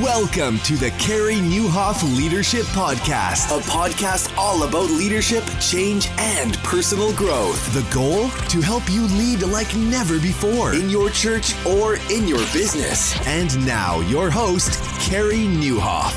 Welcome to the Carey Nieuwhof Leadership Podcast, a podcast all about leadership, change, and personal growth. The goal? To help you lead like never before in your church or in your business. And now, your host, Carey Nieuwhof.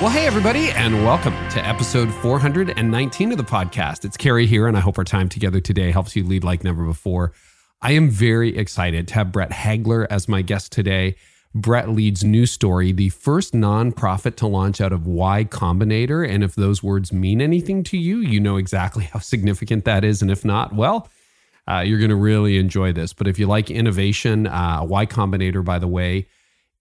Well, hey, everybody, and welcome to episode 419 of the podcast. It's Carey here, and I hope our time together today helps you lead like never before. I am very excited to have Brett Hagler as my guest today. Brett leads New Story, the first nonprofit to launch out of Y Combinator. And if those words mean anything to you, you know exactly how significant that is. And if not, well, uh, you're going to really enjoy this. But if you like innovation, uh, Y Combinator, by the way,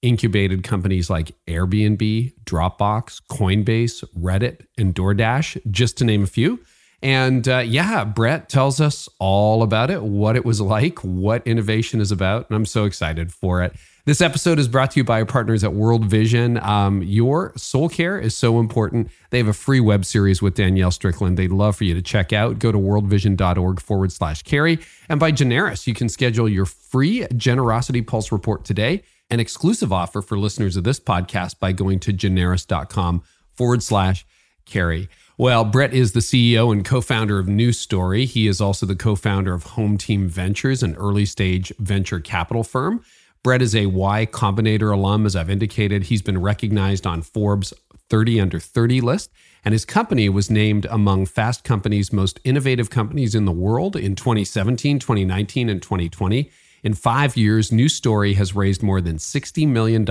incubated companies like Airbnb, Dropbox, Coinbase, Reddit, and DoorDash, just to name a few. And uh, yeah, Brett tells us all about it, what it was like, what innovation is about. And I'm so excited for it. This episode is brought to you by our partners at World Vision. Um, your soul care is so important. They have a free web series with Danielle Strickland they'd love for you to check out. Go to worldvision.org forward slash carey. And by Generis, you can schedule your free Generosity Pulse report today. An exclusive offer for listeners of this podcast by going to generis.com forward slash carey. Well, Brett is the CEO and co founder of New Story. He is also the co founder of Home Team Ventures, an early stage venture capital firm. Brett is a Y Combinator alum, as I've indicated. He's been recognized on Forbes 30 under 30 list, and his company was named among Fast Company's most innovative companies in the world in 2017, 2019, and 2020. In five years, New Story has raised more than $60 million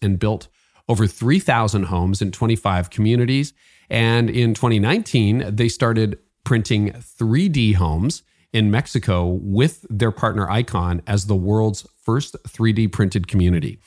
and built over 3,000 homes in 25 communities. And in 2019, they started printing 3D homes in Mexico with their partner Icon as the world's first 3D printed community.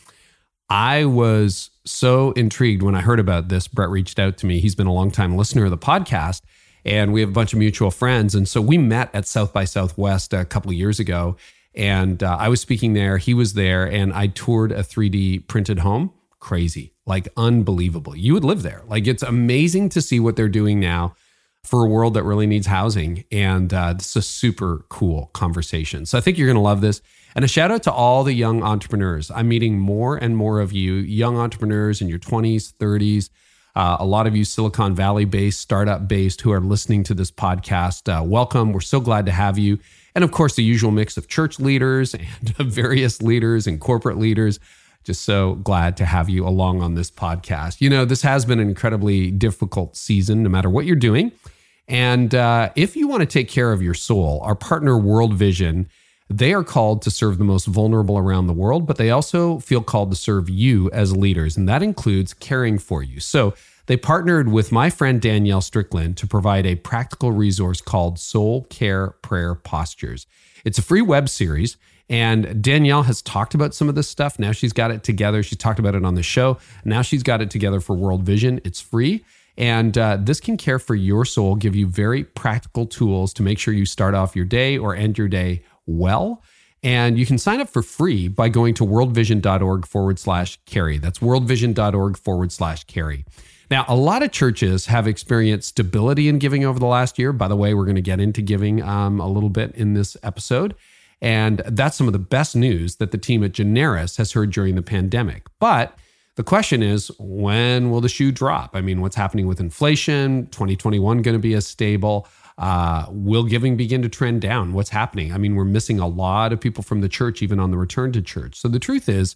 I was so intrigued when I heard about this. Brett reached out to me. He's been a longtime listener of the podcast, and we have a bunch of mutual friends. And so we met at South by Southwest a couple of years ago. And uh, I was speaking there, he was there, and I toured a 3D printed home. Crazy, like unbelievable. You would live there. Like it's amazing to see what they're doing now for a world that really needs housing. And uh, this is a super cool conversation. So I think you're going to love this. And a shout out to all the young entrepreneurs. I'm meeting more and more of you, young entrepreneurs in your 20s, 30s. Uh, a lot of you Silicon Valley based, startup based, who are listening to this podcast. Uh, welcome. We're so glad to have you. And of course, the usual mix of church leaders and various leaders and corporate leaders. Just so glad to have you along on this podcast. You know, this has been an incredibly difficult season, no matter what you're doing. And uh, if you want to take care of your soul, our partner World Vision they are called to serve the most vulnerable around the world, but they also feel called to serve you as leaders, and that includes caring for you. So they partnered with my friend Danielle Strickland to provide a practical resource called Soul Care Prayer Postures. It's a free web series. And Danielle has talked about some of this stuff. Now she's got it together. She's talked about it on the show. Now she's got it together for World Vision. It's free. And uh, this can care for your soul, give you very practical tools to make sure you start off your day or end your day well. And you can sign up for free by going to worldvision.org forward slash carey. That's worldvision.org forward slash carey. Now, a lot of churches have experienced stability in giving over the last year. By the way, we're going to get into giving um, a little bit in this episode. And that's some of the best news that the team at Generis has heard during the pandemic. But the question is, when will the shoe drop? I mean, what's happening with inflation? 2021 going to be as stable? Uh, will giving begin to trend down? What's happening? I mean, we're missing a lot of people from the church, even on the return to church. So the truth is,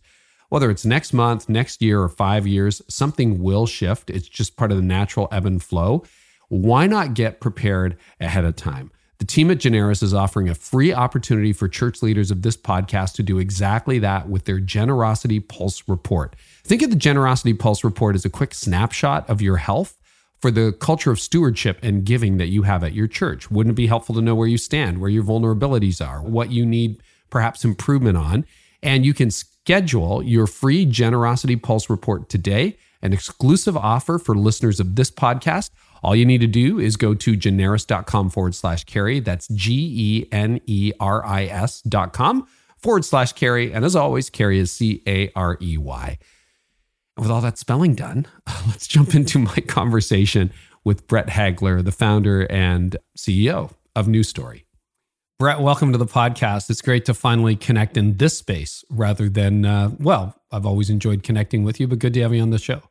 whether it's next month, next year, or five years, something will shift. It's just part of the natural ebb and flow. Why not get prepared ahead of time? The team at Generis is offering a free opportunity for church leaders of this podcast to do exactly that with their Generosity Pulse report. Think of the Generosity Pulse report as a quick snapshot of your health for the culture of stewardship and giving that you have at your church? Wouldn't it be helpful to know where you stand, where your vulnerabilities are, what you need perhaps improvement on? And you can schedule your free Generosity Pulse report today, an exclusive offer for listeners of this podcast. All you need to do is go to generis.com forward slash carey. That's G E N E R I S dot com forward slash carey. And as always, Carey is C A R E Y with all that spelling done, let's jump into my conversation with Brett Hagler, the founder and CEO of New Story. Brett, welcome to the podcast. It's great to finally connect in this space rather than, uh, well, I've always enjoyed connecting with you, but good to have you on the show.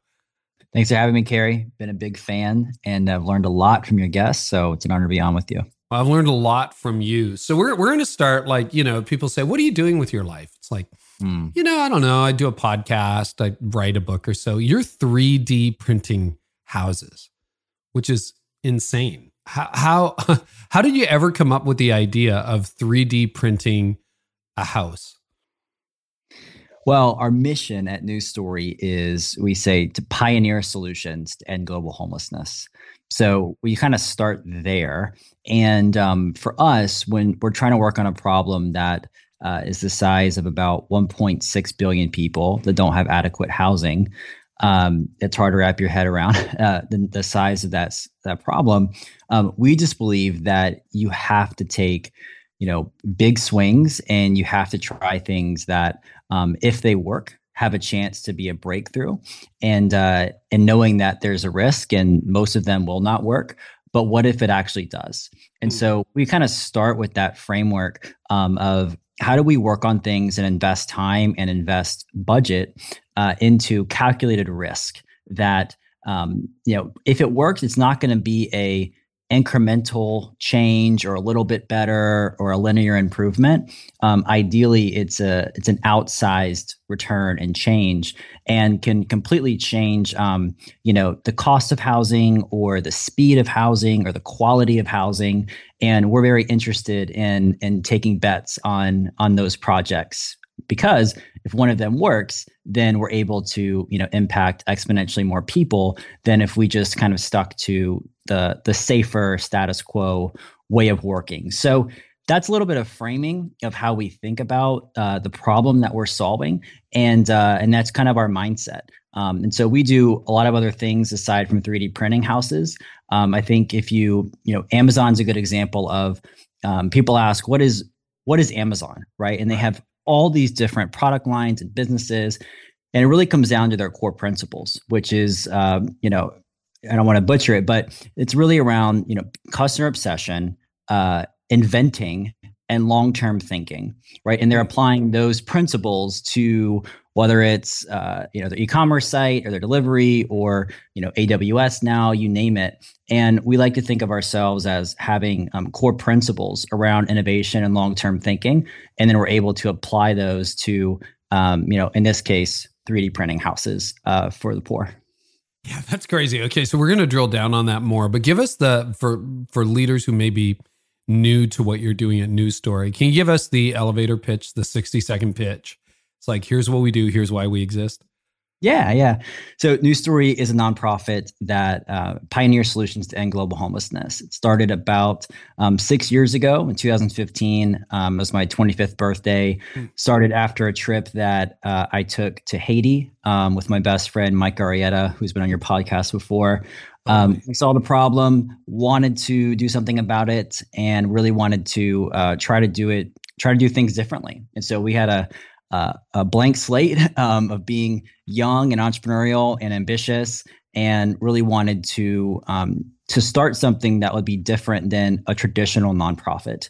Thanks for having me, Carey. Been a big fan and I've learned a lot from your guests. So it's an honor to be on with you. Well, I've learned a lot from you. So we're, we're going to start like, you know, people say, what are you doing with your life? It's like, mm. you know, I don't know. I do a podcast, I write a book or so. You're 3D printing houses, which is insane. How, how, how did you ever come up with the idea of 3D printing a house? Well, our mission at New Story is we say to pioneer solutions to end global homelessness. So we kind of start there. And um, for us, when we're trying to work on a problem that uh, is the size of about 1.6 billion people that don't have adequate housing, um, it's hard to wrap your head around uh, the, the, size of that, that problem. Um, we just believe that you have to take you know big swings and you have to try things that um, if they work have a chance to be a breakthrough. And uh, and knowing that there's a risk and most of them will not work but what if it actually does? And so we kind of start with that framework um, of how do we work on things and invest time and invest budget uh, into calculated risk that um, you know if it works it's not going to be a incremental change or a little bit better or a linear improvement um, ideally it's a it's an outsized return and change and can completely change um, you know the cost of housing or the speed of housing or the quality of housing. And we're very interested in in taking bets on on those projects because if one of them works then we're able to you know impact exponentially more people than if we just kind of stuck to the the safer status quo way of working. So that's a little bit of framing of how we think about uh, the problem that we're solving and uh, and that's kind of our mindset. Um, and so we do a lot of other things aside from 3d printing houses. Um, i think if you you know amazon's a good example of um, people ask what is what is amazon? Right? And they have all these different product lines and businesses. And it really comes down to their core principles, which is, um, you know, I don't want to butcher it, but it's really around, you know, customer obsession, uh, inventing, and long-term thinking, right? And they're applying those principles to whether it's uh, you know their e-commerce site or their delivery or you know AWS now, you name it. And we like to think of ourselves as having um, core principles around innovation and long-term thinking, and then we're able to apply those to um, you know in this case 3D printing houses uh, for the poor. Yeah, that's crazy. Okay, so we're going to drill down on that more, but give us the for for leaders who may be new to what you're doing at New Story. Can you give us the elevator pitch, the 60 second pitch? It's like, here's what we do, here's why we exist. Yeah, yeah. So, New Story is a nonprofit that uh, pioneers solutions to end global homelessness. It started about um, six years ago in 2015. Um, it was my 25th birthday. Hmm. Started after a trip that uh, I took to Haiti um, with my best friend Mike Arrieta, who's been on your podcast before. Um, we saw the problem, wanted to do something about it, and really wanted to uh, try to do it, try to do things differently. And so we had a uh, a blank slate um, of being young and entrepreneurial and ambitious, and really wanted to um, to start something that would be different than a traditional nonprofit.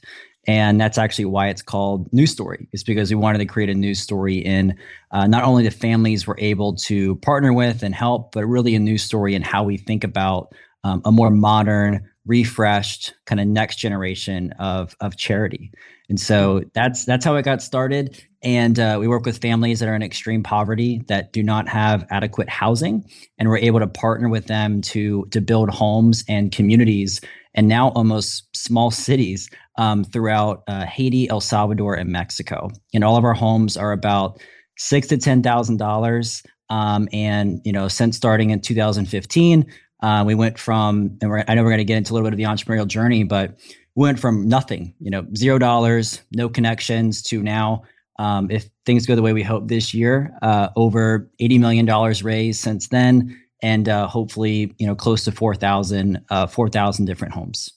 And that's actually why it's called New Story, is because we wanted to create a news story in uh, not only the families we're able to partner with and help, but really a news story in how we think about um, a more modern, refreshed, kind of next generation of of charity. And so that's that's how it got started. And uh, we work with families that are in extreme poverty that do not have adequate housing, and we're able to partner with them to to build homes and communities, and now almost small cities um, throughout uh, Haiti, El Salvador, and Mexico. And all of our homes are about six to ten thousand um, dollars. And you know, since starting in 2015, uh, we went from, and I know we're going to get into a little bit of the entrepreneurial journey, but we went from nothing, you know, zero dollars, no connections, to now um, if things go the way we hope this year, uh, over $80 million raised since then, and uh, hopefully, you know, close to 4,000 uh, 4,000 different homes.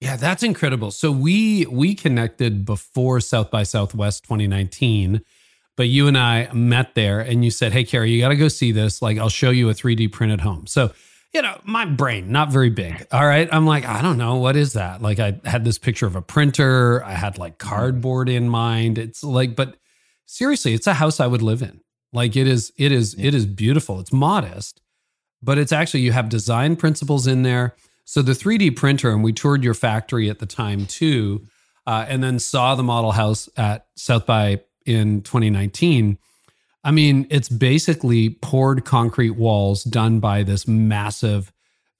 Yeah, that's incredible. So we we connected before South by Southwest 2019, but you and I met there, and you said, "Hey, Carey, you got to go see this. Like, I'll show you a 3D printed home." So you know, my brain, not very big. All right. I'm like, I don't know. What is that? Like, I had this picture of a printer. I had like cardboard in mind. It's like, but seriously, it's a house I would live in. Like it is, it is, yeah. it is beautiful. It's modest, but it's actually you have design principles in there. So the 3D printer, and we toured your factory at the time too, uh, and then saw the model house at South by in 2019. I mean, it's basically poured concrete walls done by this massive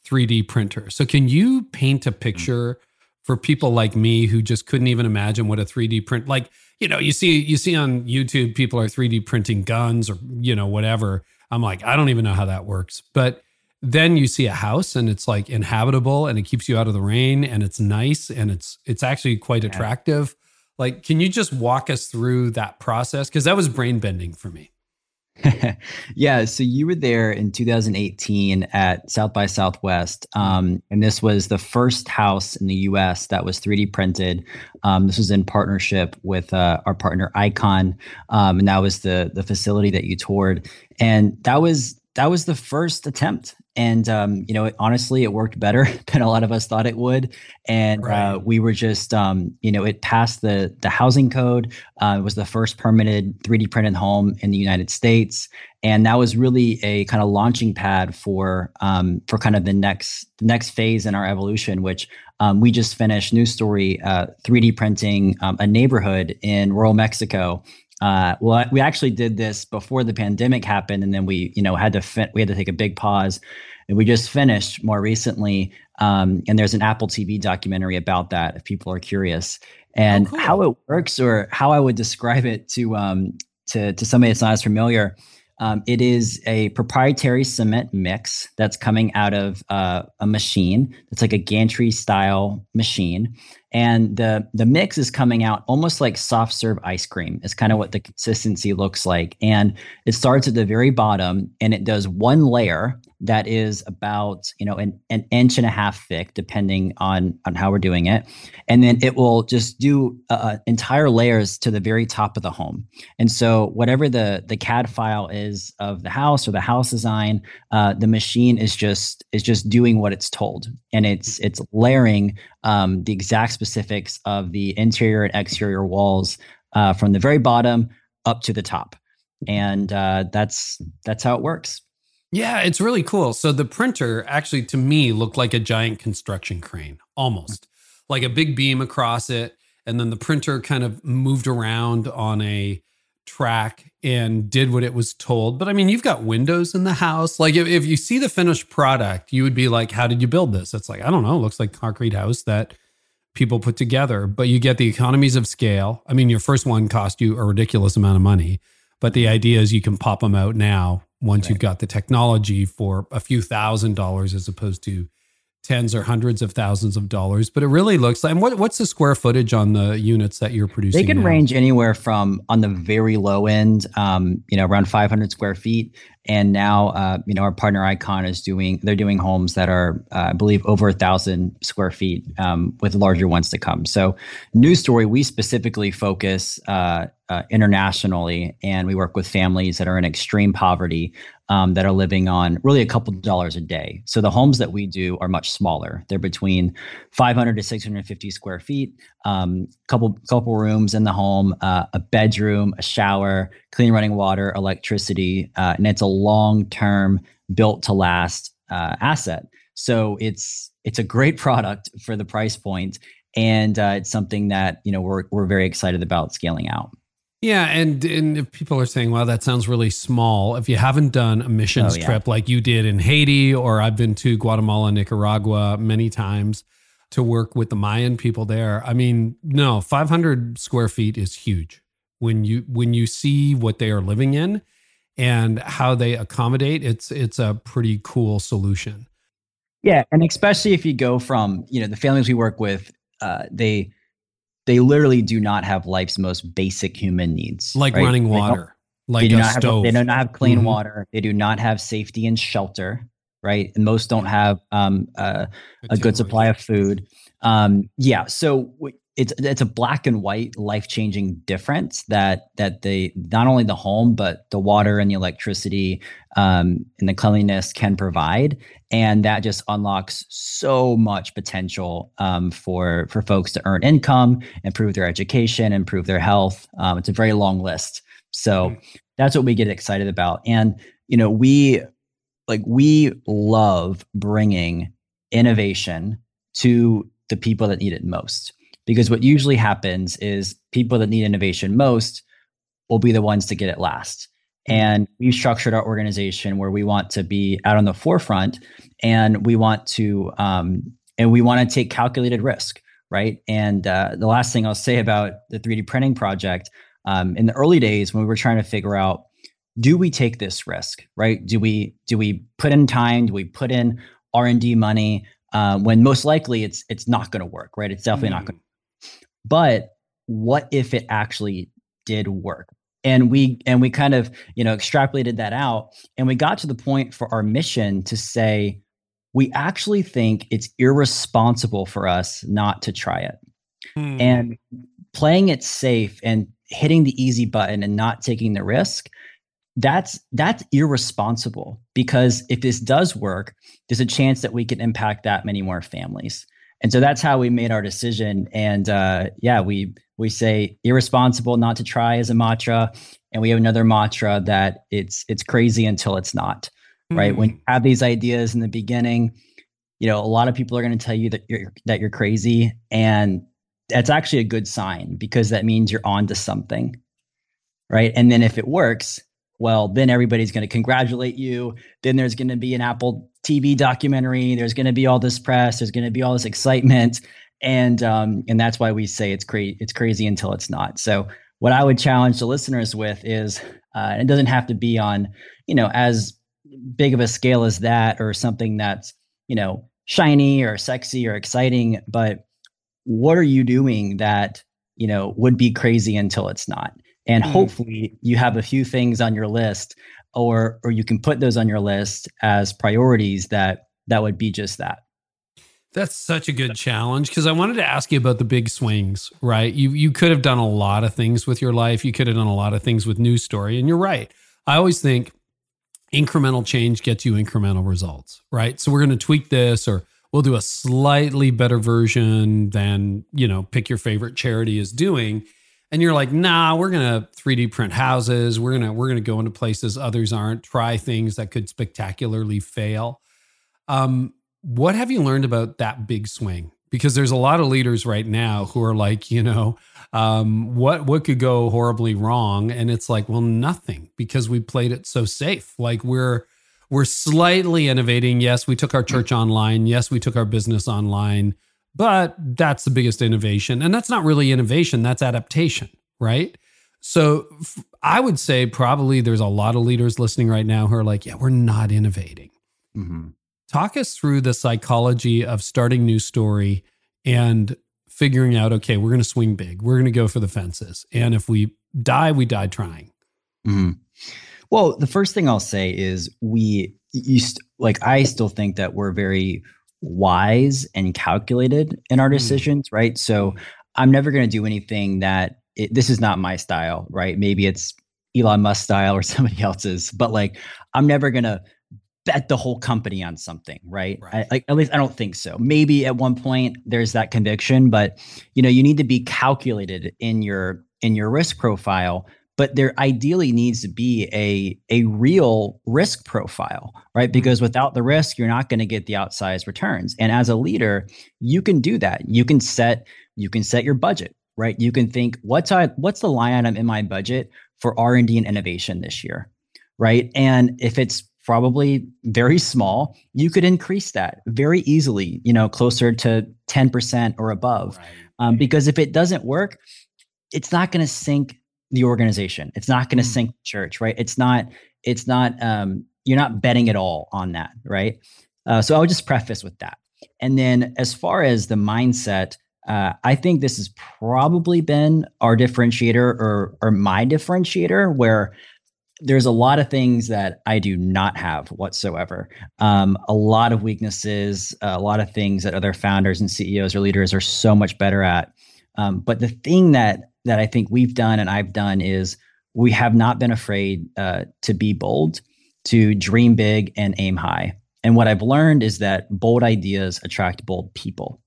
3D printer. So can you paint a picture for people like me who just couldn't even imagine what a 3D print like, you know, you see you see on YouTube people are 3D printing guns or you know whatever. I'm like, I don't even know how that works. But then you see a house and it's like inhabitable and it keeps you out of the rain and it's nice and it's it's actually quite attractive. Like, can you just walk us through that process? Because that was brain bending for me. yeah, so you were there in 2018 at South by Southwest, um, and this was the first house in the U.S. that was 3D printed. Um, this was in partnership with uh, our partner Icon, um, and that was the the facility that you toured, and that was that was the first attempt and um, you know it, honestly it worked better than a lot of us thought it would and uh, right. uh, we were just um, you know it passed the the housing code uh, it was the first permitted 3d printed home in the united states and that was really a kind of launching pad for um, for kind of the next the next phase in our evolution which um, we just finished New Story uh, 3d printing um, a neighborhood in rural mexico uh, well, we actually did this before the pandemic happened, and then we, you know, had to fin- we had to take a big pause, and we just finished more recently. Um, and there's an Apple TV documentary about that if people are curious. And oh, cool. how it works, or how I would describe it to um, to to somebody that's not as familiar, um, it is a proprietary cement mix that's coming out of uh, a machine. It's like a gantry style machine, and the the mix is coming out almost like soft serve ice cream. It's kind of what the consistency looks like, and it starts at the very bottom, and it does one layer that is about you know an, an inch and a half thick depending on on how we're doing it. And then it will just do uh, uh entire layers to the very top of the home. And so whatever the the cad file is of the house or the house design uh, the machine is just is just doing what it's told. And it's it's layering um, the exact specifics of the interior and exterior walls uh, from the very bottom up to the top. And uh, that's that's how it works yeah, it's really cool. So the printer actually to me looked like a giant construction crane, almost like a big beam across it. And then the printer kind of moved around on a track and did what it was told. But I mean, you've got windows in the house. Like if, if you see the finished product, you would be like, how did you build this? It's like, I don't know, it looks like concrete house that people put together, but you get the economies of scale. I mean, your first one cost you a ridiculous amount of money, but the idea is you can pop them out now once right. you've got the technology for a few thousand dollars as opposed to tens or hundreds of thousands of dollars. But it really looks like, and what, what's the square footage on the units that you're producing? They can now? range anywhere from on the very low end, um, you know, around 500 square feet. And now, uh, you know, our partner Icon is doing, they're doing homes that are, uh, I believe, over a thousand square feet um, with larger ones to come. So, New Story, we specifically focus uh, uh, internationally, and we work with families that are in extreme poverty um, that are living on really a couple dollars a day. So the homes that we do are much smaller. They're between 500 to 650 square feet. Um, couple couple rooms in the home, uh, a bedroom, a shower, clean running water, electricity, uh, and it's a long term, built to last uh, asset. So it's it's a great product for the price point, and uh, it's something that you know we're we're very excited about scaling out. Yeah, and and if people are saying, "Well, that sounds really small," if you haven't done a missions oh, yeah. trip like you did in Haiti, or I've been to Guatemala, Nicaragua many times to work with the Mayan people there. I mean, no, 500 square feet is huge when you when you see what they are living in and how they accommodate. It's it's a pretty cool solution. Yeah, and especially if you go from you know the families we work with, uh, they they literally do not have life's most basic human needs, like right? running water, like they do a not stove. Have, they do not have clean mm-hmm. water. They do not have safety and shelter, right? And most don't have um, uh, a good supply of food. Um, yeah, so it's it's a black and white life changing difference that that they not only the home but the water and the electricity um, and the cleanliness can provide, and that just unlocks so much potential um, for for folks to earn income, improve their education, improve their health. Um, it's a very long list. So. Mm-hmm. that's what we get excited about. And you know, we like we love bringing innovation to the people that need it most. Because what usually happens is people that need innovation most will be the ones to get it last. And we've structured our organization where we want to be out on the forefront and we want to um, and we want to take calculated risk right? And uh, the last thing i'll say about the 3d printing project um, in the early days when we were trying to figure out do we take this risk right? Do we do we put in time? Do we put in r&d money? Uh, when most likely it's it's not going to work right? It's definitely mm. not going to but what if it actually did work and we and we kind of you know extrapolated that out and we got to the point for our mission to say we actually think it's irresponsible for us not to try it. Hmm. And playing it safe and hitting the easy button and not taking the risk, that's that's irresponsible because if this does work, there's a chance that we can impact that many more families. And so that's how we made our decision. And uh, yeah, we we say irresponsible not to try as a mantra, and we have another mantra that it's it's crazy until it's not right? When hmm. you have these ideas in the beginning, you know, a lot of people are going to tell you that you're that you're crazy, and that's actually a good sign because that means you're on to something, right? And then if it works, well, then everybody's going to congratulate you. Then there's going to be an Apple TV documentary. There's going to be all this press. There's going to be all this excitement, and um, and that's why we say it's crazy. It's crazy until it's not. So what I would challenge the listeners with is, uh, it doesn't have to be on, you know, as big of a scale as that or something that's you know shiny or sexy or exciting but what are you doing that you know would be crazy until it's not and mm. hopefully you have a few things on your list or or you can put those on your list as priorities that that would be just that that's such a good challenge because I wanted to ask you about the big swings, right? You you could have done a lot of things with your life. You could have done a lot of things with New Story, and you're right. I always think incremental change gets you incremental results, right? So we're going to tweak this or we'll do a slightly better version than, you know, pick your favorite charity is doing. And you're like, nah, we're going to 3D print houses. We're going to, we're to go into places others aren't, try things that could spectacularly fail. Um, what have you learned about that big swing? Because there's a lot of leaders right now who are like, you know, um, what what could go horribly wrong? And it's like, well, nothing because we played it so safe. Like we're we're slightly innovating. Yes, we took our church online. Yes, we took our business online. But that's the biggest innovation. And that's not really innovation, that's adaptation, right? So I would say probably there's a lot of leaders listening right now who are like, yeah, we're not innovating. Mm-hmm. Talk us through the psychology of starting new Story and figuring out, okay, we're going to swing big. We're going to go for the fences. And if we die, we die trying. Mm-hmm. Well, the first thing I'll say is we used like I still think that we're very wise and calculated in our mm. decisions, mm-hmm. right? So I'm never going to do anything that it, this is not my style, right? Maybe it's Elon Musk style or somebody else's, but like I'm never going to bet the whole company on something, right? right. I, like at least I don't think so. Maybe at one point there's that conviction, but you know, you need to be calculated in your in your risk profile. But there ideally needs to be a a real risk profile, right? Mm-hmm. Because without the risk, you're not going to get the outsized returns. And as a leader, you can do that. You can set you can set your budget, right? You can think what's I, what's the line item in my budget for R and D and innovation this year, right? And if it's probably very small, you could increase that very easily, you know, closer to 10% or above. Right. Um, because if it doesn't work, it's not going to sink the organization. It's not going to mm. sink church, right? It's not, it's not, um, you're not betting at all on that, right? Uh, so I would just preface with that. And then as far as the mindset, uh, I think this has probably been our differentiator or or my differentiator, where there's a lot of things that I do not have whatsoever. Um, a lot of weaknesses, a lot of things that other founders and CEOs or leaders are so much better at. Um, but the thing that that I think we've done and I've done is we have not been afraid uh, to be bold, to dream big and aim high. And what I've learned is that bold ideas attract bold people.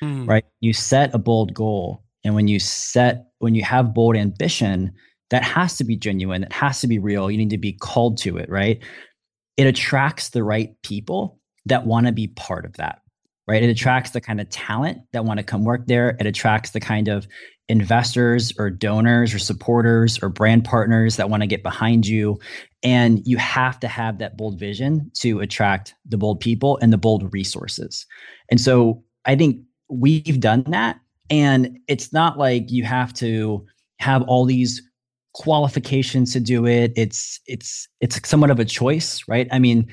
Hmm. Right? You set a bold goal, and when you set when you have bold ambition, that has to be genuine, that has to be real. You need to be called to it, right? It attracts the right people that want to be part of that, right? It attracts the kind of talent that want to come work there. It attracts the kind of investors or donors or supporters or brand partners that want to get behind you. And you have to have that bold vision to attract the bold people and the bold resources. And so I think we've done that. And it's not like you have to have all these qualifications to do it. It's it's it's somewhat of a choice, right? I mean,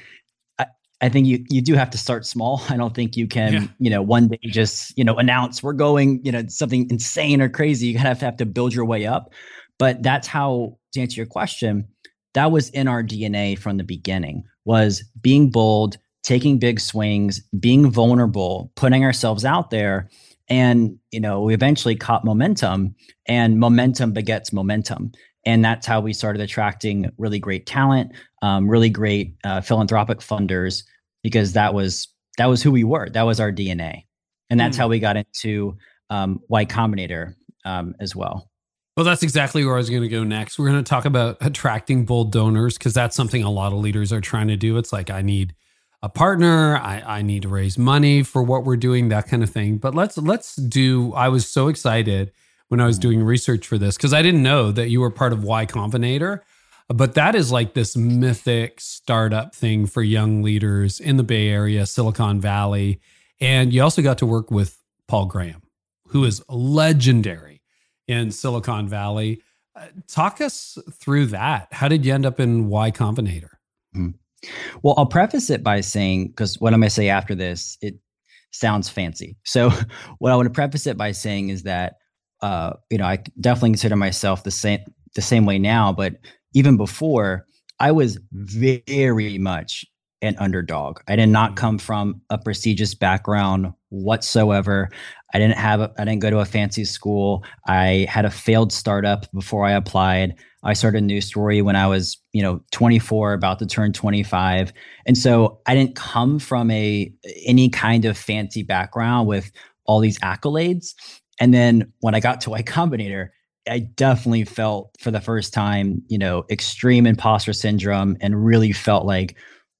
I think you you do have to start small. I don't think you can, yeah. you know, one day just, you know, announce we're going, you know, something insane or crazy. You kind of have to have to build your way up. But that's how to answer your question, that was in our DNA from the beginning was being bold, taking big swings, being vulnerable, putting ourselves out there. And, you know, we eventually caught momentum and momentum begets momentum and that's how we started attracting really great talent um, really great uh, philanthropic funders because that was that was who we were. That was our dna and that's mm. how we got into um, y combinator um, as well. Well that's exactly where i was going to go next. We're going to talk about attracting bold donors because that's something a lot of leaders are trying to do. It's like i need a partner. I, I need to raise money for what we're doing that kind of thing. But let's let's do i was so excited when I was doing research for this because I didn't know that you were part of Y Combinator. But that is like this mythic startup thing for young leaders in the Bay Area, Silicon Valley. And you also got to work with Paul Graham, who is legendary in Silicon Valley. Uh, talk us through that. How did you end up in Y Combinator? Mm-hmm. Well, I'll preface it by saying, because what I'm going to say after this, it sounds fancy. So, what I want to preface it by saying is that uh, you know, I definitely consider myself the same the same way now, but even before, I was very much an underdog. I did not mm. come from a prestigious background whatsoever. I didn't have a, I didn't go to a fancy school. I had a failed startup before I applied. I started a New Story when I was, you know, 24, about to turn 25. And so I didn't come from a any kind of fancy background with all these accolades. And then when I got to Y Combinator, I definitely felt for the first time, you know, extreme imposter syndrome and really felt like,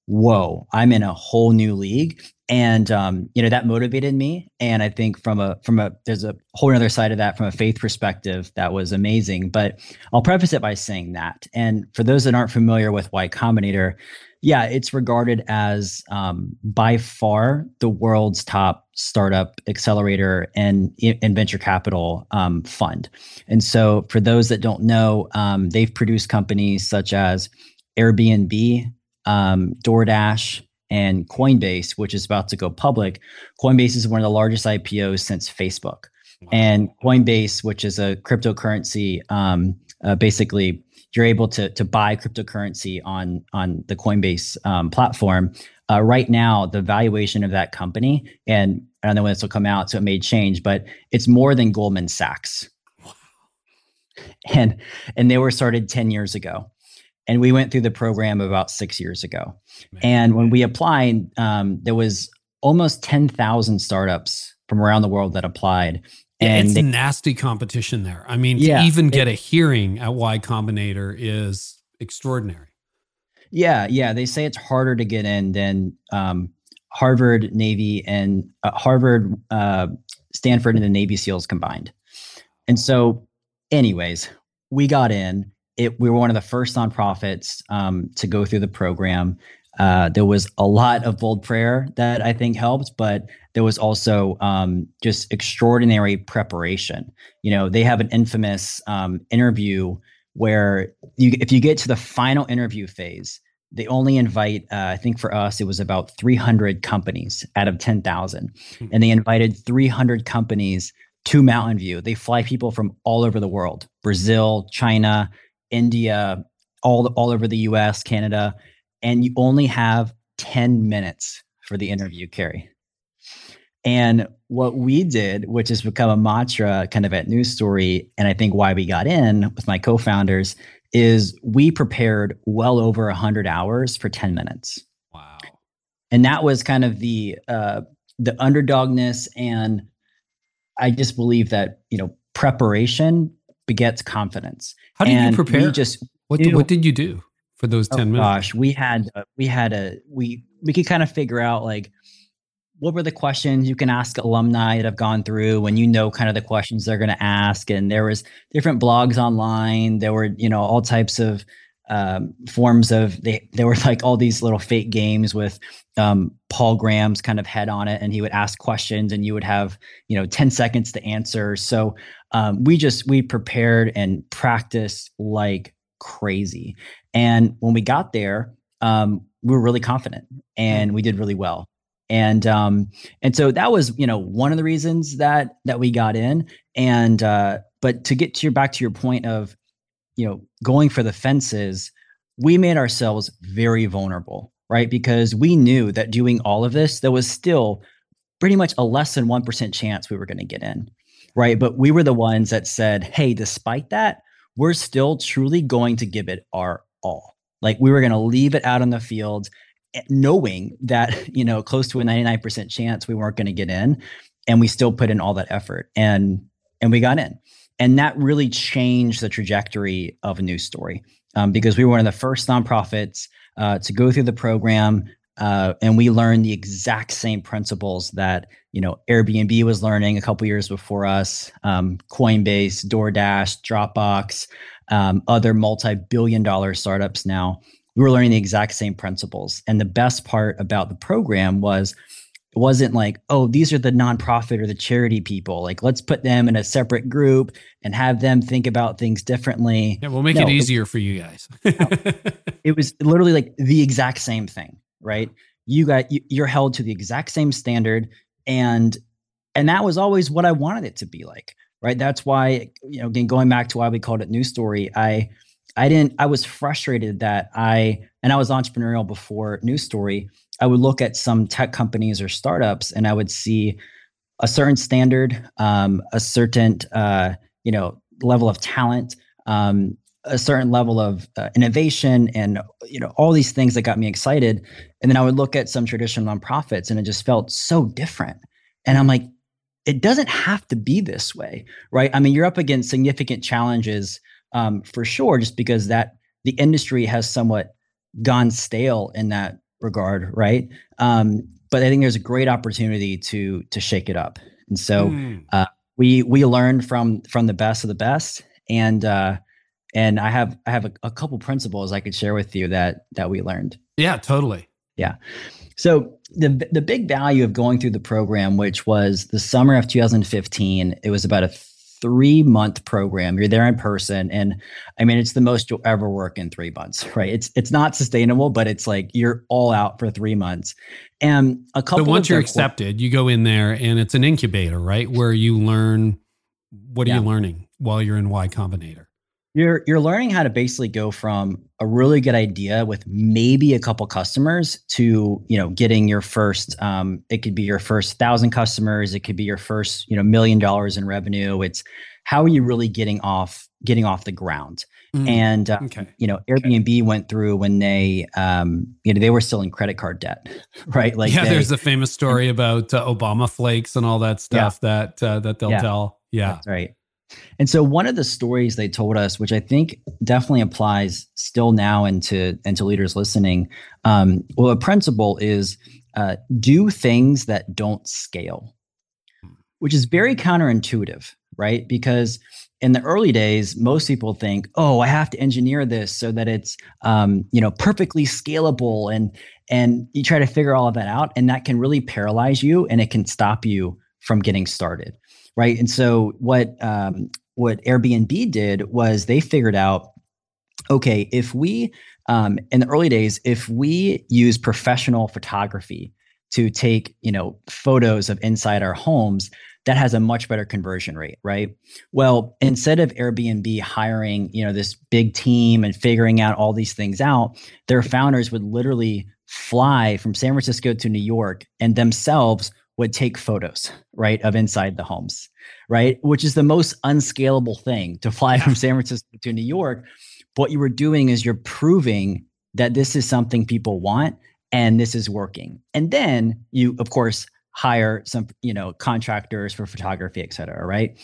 whoa, I'm in a whole new league. And um, you know, that motivated me. And I think from a from a there's a whole other side of that from a faith perspective that was amazing. But I'll preface it by saying that. And for those that aren't familiar with Y Combinator, yeah, it's regarded as um, by far the world's top startup accelerator and, and venture capital um, fund. And so, for those that don't know, um, they've produced companies such as Airbnb, um, DoorDash, and Coinbase, which is about to go public. Coinbase is one of the largest IPOs since Facebook. Wow. And Coinbase, which is a cryptocurrency, um, uh, basically you're able to to buy cryptocurrency on on the Coinbase um, platform. Uh, right now, the valuation of that company, and I don't know when this will come out, so it may change, but it's more than Goldman Sachs. And and they were started 10 years ago. And we went through the program about six years ago. Man. And when we applied, um, there was almost 10,000 startups from around the world that applied. And it's they, nasty competition there. I mean, yeah, to even get it, a hearing at Y Combinator is extraordinary. Yeah, yeah. They say it's harder to get in than um, Harvard, Navy, and uh, Harvard, uh, Stanford, and the Navy SEALs combined. And so, anyways, we got in. It, we were one of the first nonprofits um, to go through the program. Uh, there was a lot of bold prayer that I think helped, but there was also um, just extraordinary preparation. You know, they have an infamous um, interview where you, if you get to the final interview phase, they only invite, uh, I think for us, it was about 300 companies out of 10,000. Hmm. And they invited 300 companies to Mountain View. They fly people from all over the world Brazil, China, India, all, all over the US, Canada. And you only have 10 minutes for the interview, Carey. And what we did, which has become a mantra kind of at New Story, and I think why we got in with my co founders, is we prepared well over 100 hours for 10 minutes. Wow. And that was kind of the, uh, the underdogness. And I just believe that, you know, preparation begets confidence. How did and you prepare? Just what did, what did you do for those oh 10 minutes? Gosh, we had uh, we had a we we could kind of figure out like what were the questions you can ask alumni that have gone through when you know kind of the questions they're going to ask and there was different blogs online there were you know all types of um, forms of they there were like all these little fake games with um, Paul Graham's kind of head on it, and he would ask questions, and you would have you know ten seconds to answer. So um, we just we prepared and practiced like crazy, and when we got there, um, we were really confident, and we did really well. And um, and so that was you know one of the reasons that that we got in. And uh, but to get to your back to your point of you know going for the fences we made ourselves very vulnerable right? Because we knew that doing all of this there was still pretty much a less than 1% chance we were going to get in right? But we were the ones that said hey despite that we're still truly going to give it our all. Like we were going to leave it out on the field knowing that you know close to a 99% chance we weren't going to get in and we still put in all that effort and and we got in and that really changed the trajectory of a New Story um, because we were one of the first nonprofits uh, to go through the program. Uh, and we learned the exact same principles that you know Airbnb was learning a couple years before us, um, Coinbase, DoorDash, Dropbox, um, other multi-billion-dollar startups. Now we were learning the exact same principles, and the best part about the program was it wasn't like, oh, these are the nonprofit or the charity people. Like, let's put them in a separate group and have them think about things differently. Yeah, we'll make no, it easier it, for you guys. it was literally like the exact same thing, right? You got you're held to the exact same standard, and and that was always what I wanted it to be like, right? That's why you know, again, going back to why we called it New Story, I I didn't. I was frustrated that I and I was entrepreneurial before New Story I would look at some tech companies or startups and I would see a certain standard, um, a certain uh, you know level of talent, um, a certain level of uh, innovation, and you know all these things that got me excited. And then I would look at some traditional nonprofits, and it just felt so different. And I'm like, it doesn't have to be this way, right? I mean, you're up against significant challenges um, for sure, just because that the industry has somewhat gone stale in that regard, right? Um, but I think there's a great opportunity to to shake it up, and so mm. uh, we we learned from from the best of the best, and uh, and I have I have a, a couple principles I could share with you that that we learned. Yeah, totally. Yeah. So the the big value of going through the program, which was the summer of 2015, it was about a three month program. You're there in person, and I mean, it's the most you'll ever work in three months, right? It's it's not sustainable, but it's like you're all out for three months. And a couple. So once you're accepted, you go in there, and it's an incubator, right, where you learn. What are yeah. you learning while you're in Y Combinator? You're you're learning how to basically go from a really good idea with maybe a couple customers to you know getting your first. Um, it could be your first thousand customers. It could be your first you know million dollars in revenue. It's how are you really getting off getting off the ground? Mm, and uh, okay. you know Airbnb okay. went through when they um, you know they were still in credit card debt, right? Like yeah, they, there's a famous story about uh, Obama flakes and all that stuff yeah. that uh, that they'll yeah. tell. Yeah, That's right. And so one of the stories they told us, which I think definitely applies still now into into leaders listening, um, well, a principle is uh, do things that don't scale, which is very counterintuitive, right? Because in the early days, most people think, "Oh, I have to engineer this so that it's um, you know perfectly scalable," and and you try to figure all of that out, and that can really paralyze you, and it can stop you from getting started right? And so what um, what Airbnb did was they figured out, okay, if we um, in the early days, if we use professional photography to take you know photos of inside our homes, that has a much better conversion rate, right? Well, instead of Airbnb hiring you know this big team and figuring out all these things out, their founders would literally fly from San Francisco to New York and themselves would take photos, right, of inside the homes, right? Which is the most unscalable thing to fly from San Francisco to New York. What you were doing is you're proving that this is something people want and this is working. And then you, of course, hire some, you know, contractors for photography, et cetera, right?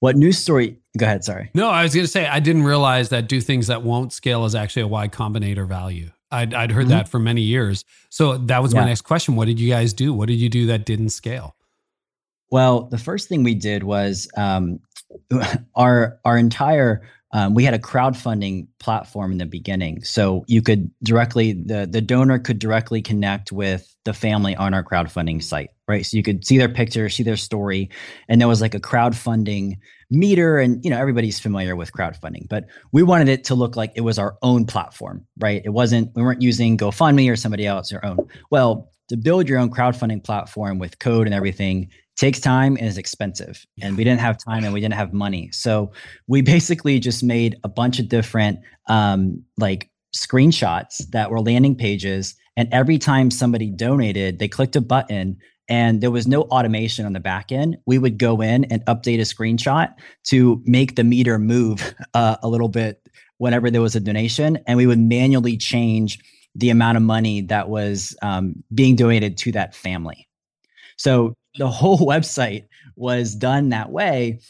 what New Story go ahead sorry no i was going to say i didn't realize that do things that won't scale is actually a y combinator value i'd, I'd heard mm-hmm. that for many years. So that was yeah. my next question. What did you guys do? What did you do that didn't scale? Well the first thing we did was um, our our entire um, we had a crowdfunding platform in the beginning. So you could directly the the donor could directly connect with the family on our crowdfunding site right? So you could see their picture see their story and there was like a crowdfunding meter and you know everybody's familiar with crowdfunding but we wanted it to look like it was our own platform right? It wasn't we weren't using gofundme or somebody else our own. Well to build your own crowdfunding platform with code and everything takes time and is expensive and we didn't have time and we didn't have money. So we basically just made a bunch of different um, like screenshots that were landing pages and every time somebody donated they clicked a button and there was no automation on the back end we would go in and update a screenshot to make the meter move uh, a little bit whenever there was a donation and we would manually change the amount of money that was um, being donated to that family so the whole website was done that way.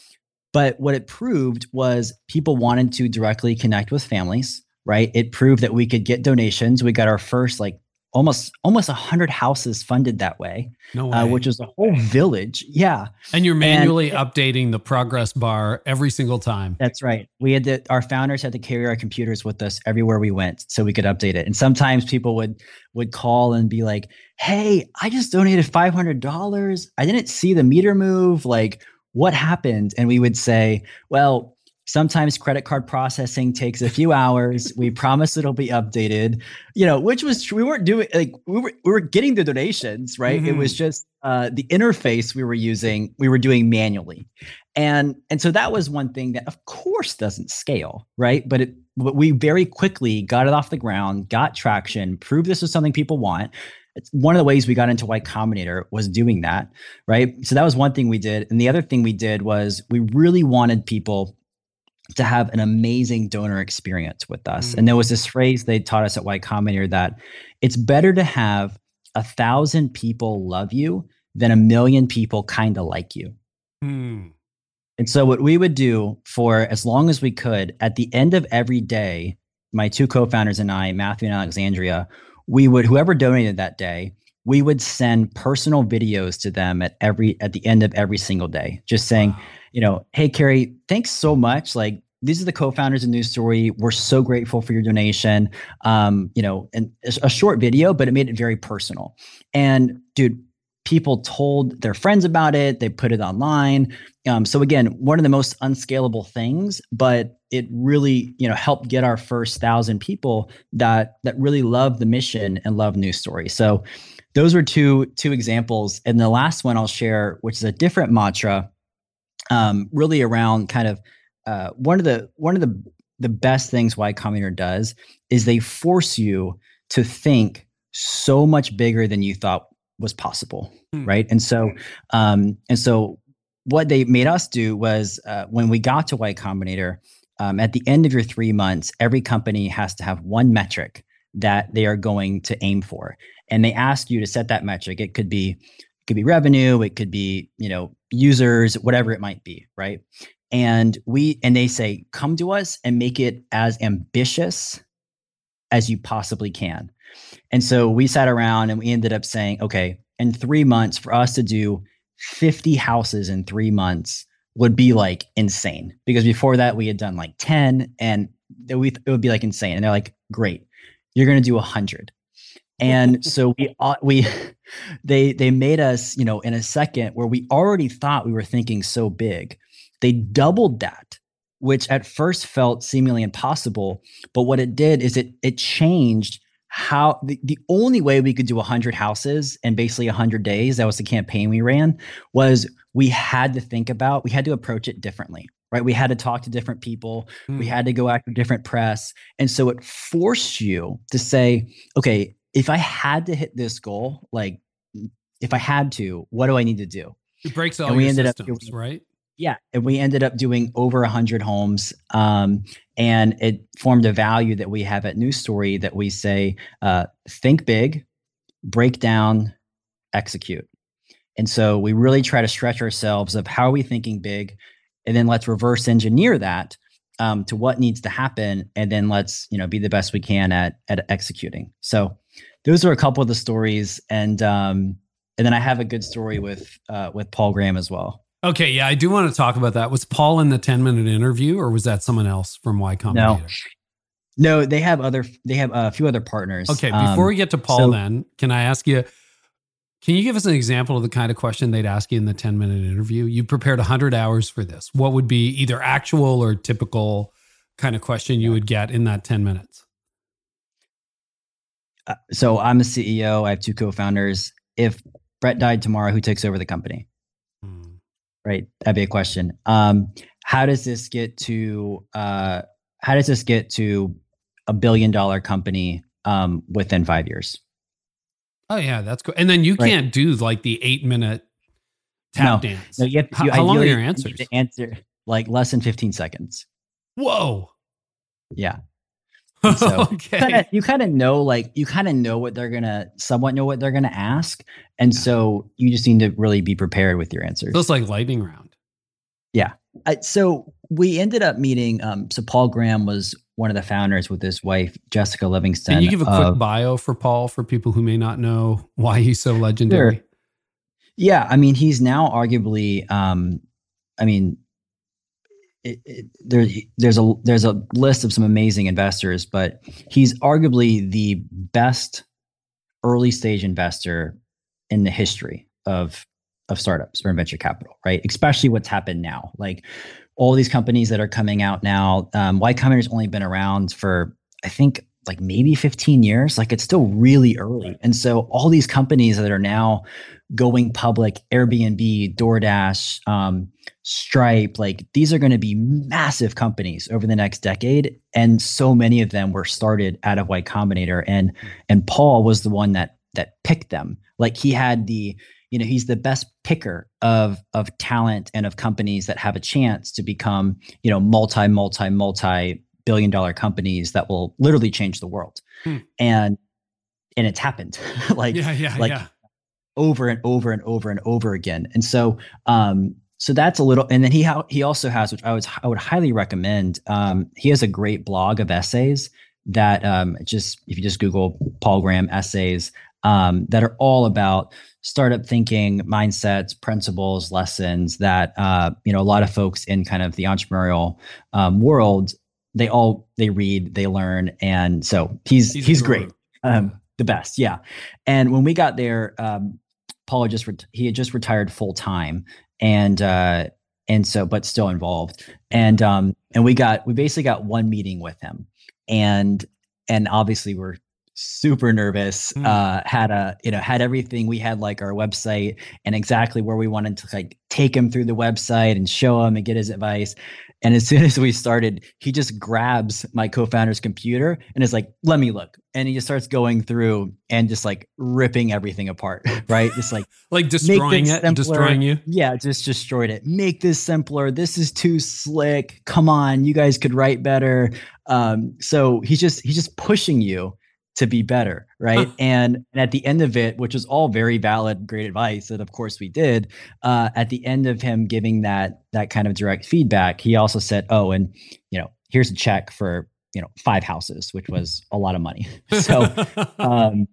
But what it proved was people wanted to directly connect with families, right? It proved that we could get donations. We got our first like almost almost a hundred houses funded that way, no uh, way. Uh, which is a whole village. Yeah, and you're manually and, updating the progress bar every single time. That's right. We had to, our founders had to carry our computers with us everywhere we went so we could update it. And sometimes people would would call and be like, "Hey, I just donated five hundred dollars. I didn't see the meter move. Like." What happened? And we would say, well, Sometimes credit card processing takes a few hours. we promise it'll be updated, you know, which was we weren't doing like we were we were getting the donations, right? Mm-hmm. It was mm-hmm. just uh, the interface we were using, we were doing manually, and and so that was one thing that of course doesn't scale, right? But it but we very quickly got it off the ground, got traction, proved this was something people want. It's one of the ways we got into Y Combinator was doing that, right? So that was one thing we did, and the other thing we did was we really wanted people to have an amazing donor experience with us. Mm. And there was this phrase they taught us at Y Combinator that it's better to have a thousand people love you than a million people kind of like you. Mm. And so, what we would do for as long as we could, at the end of every day, my two co founders and I, Matthew and Alexandria, we would, whoever donated that day, we would send personal videos to them at every at the end of every single day just saying wow you know, hey, Carey, thanks so much. Like, these are the co-founders of New Story. We're so grateful for your donation. Um, you know, and a short video, but it made it very personal. And dude, people told their friends about it. They put it online. Um, so again, one of the most unscalable things, but it really, you know, helped get our first thousand people that that really love the mission and love New Story. So those were two two examples. And the last one I'll share, which is a different mantra um, really around kind of uh, one of the one of the the best things Y Combinator does is they force you to think so much bigger than you thought was possible, hmm. right? And so, um, and so, what they made us do was uh, when we got to Y Combinator, um, at the end of your three months, every company has to have one metric that they are going to aim for, and they ask you to set that metric. It could be could be revenue, it could be you know users, whatever it might be, right? And we and they say, come to us and make it as ambitious as you possibly can. And so we sat around and we ended up saying, okay, in three months, for us to do 50 houses in three months would be like insane because before that we had done like 10 and it would be like insane. And they're like, great, you're going to do 100 and so we we they they made us you know in a second where we already thought we were thinking so big they doubled that which at first felt seemingly impossible but what it did is it it changed how the, the only way we could do 100 houses in basically 100 days that was the campaign we ran was we had to think about we had to approach it differently right we had to talk to different people mm. we hmm. had to go after different press and so it forced you to say okay if I had to hit this goal, like if I had to, what do I need to do? It breaks all and we ended systems, up doing, right? Yeah, and we ended up doing over a hundred homes, um, and it formed a value that we have at New Story that we say: uh, think big, break down, execute. And so we really try to stretch ourselves of how are we thinking big, and then let's reverse engineer that um, to what needs to happen, and then let's you know be the best we can at at executing. So those are a couple of the stories, and um, and then I have a good story with uh, with Paul Graham as well. Okay, yeah, I do want to talk about that. Was Paul in the ten minute interview, or was that someone else from Y Combinator? No, no, they have other. They have a few other partners. Okay, before um, we get to Paul, so, then can I ask you? Can you give us an example of the kind of question they'd ask you in the 10 minute interview? You prepared 100 hours for this. What would be either actual or typical kind of question you would get in that 10 minutes? Uh, so I'm a CEO. I have two co founders. If Brett died tomorrow, who takes over the company? Hmm. Right. That'd be a question. Um, how does this get to, uh, how does this get to a billion dollar company um, within five years? Oh yeah, that's cool. And then you right. can't do like the eight minute tap no. dance. No, you have, how, how long are your answers? To answer like less than fifteen seconds. Whoa. Yeah. So okay. you kind of know, like you kind of know what they're gonna, somewhat know what they're gonna ask, and yeah. so you just need to really be prepared with your answers. Feels like lightning round. Yeah. I, so we ended up meeting. Um, so Paul Graham was one of the founders with his wife Jessica Livingston. Can you give a quick bio for Paul for people who may not know why he's so legendary? Sure. Yeah, I mean, he's now arguably. Um, I mean, it, it, there, there's a there's a list of some amazing investors, but he's arguably the best early stage investor in the history of of startups or venture capital, right? Especially what's happened now. Like all these companies that are coming out now. Um, y Combinator's only been around for, I think, like maybe 15 years. Like it's still really early. And so all these companies that are now going public, Airbnb, DoorDash, um, Stripe, like these are going to be massive companies over the next decade. And so many of them were started out of Y Combinator. And and Paul was the one that that picked them. Like he had the you know he's the best picker of of talent and of companies that have a chance to become you know multi multi multi billion dollar companies that will literally change the world hmm. and and it's happened like yeah yeah like yeah. over and over and over and over again and so um so that's a little and then he ha- he also has which i would i would highly recommend um he has a great blog of essays that um just if you just google paul graham essays um, that are all about startup thinking, mindsets, principles, lessons that uh, you know a lot of folks in kind of the entrepreneurial um, world they all they read, they learn, and so he's he's, he's great, um, the best, yeah. And when we got there, um, Paul just re- he had just retired full time, and uh, and so but still involved, and um, and we got we basically got one meeting with him, and and obviously we're super nervous mm. uh had a you know had everything. We had like our website and exactly where we wanted to like take him through the website and show him and get his advice and as soon as we started he just grabs my co-founder's computer and is like let me look. And he just starts going through and just like ripping everything apart right? Just like like destroying it and destroying you? Yeah just destroyed it. Make this simpler. This is too slick. Come on. You guys could write better. Um so he's just he's just pushing you to be better right? And, and at the end of it which was all very valid great advice that of course we did uh, at the end of him giving that that kind of direct feedback he also said oh and you know here's a check for you know five houses which was a lot of money. So um,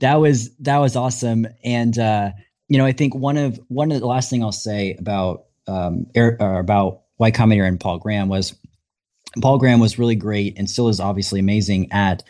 that was that was awesome. And uh, you know i think one of one of the last thing i'll say about um, er, about y combinator and paul graham was paul graham was really great and still is obviously amazing at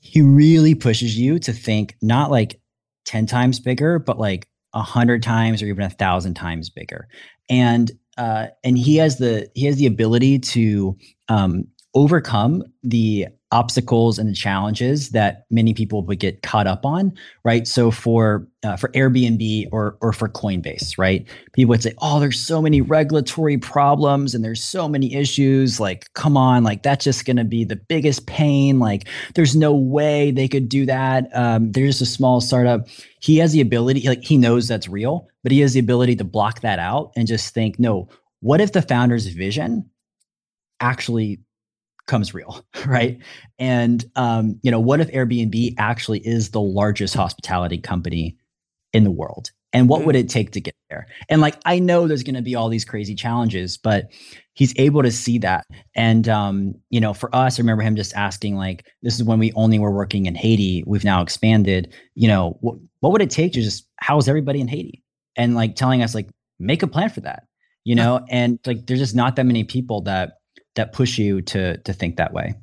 he really pushes you to think not like 10 times bigger, but like a hundred times or even a thousand times bigger. And uh, and he has the he has the ability to um, overcome the obstacles and challenges that many people would get caught up on right? So for uh, for airbnb or or for coinbase right? People would say oh there's so many regulatory problems and there's so many issues. Like come on like that's just going to be the biggest pain. Like there's no way they could do that. Um, they're just a small startup. He has the ability like he knows that's real but he has the ability to block that out and just think no what if the founder's vision actually comes real, right? And um, you know, what if Airbnb actually is the largest hospitality company in the world? and what would mm. it take to get there? And like i know there's going to be all these crazy challenges but he's able to see that. And um you know for us i remember him just asking like this is when we only were working in haiti. We've now expanded. You know what, what would it take to just house everybody in haiti? And like telling us like make a plan for that you know? And like there's just not that many people that that push you to to think that way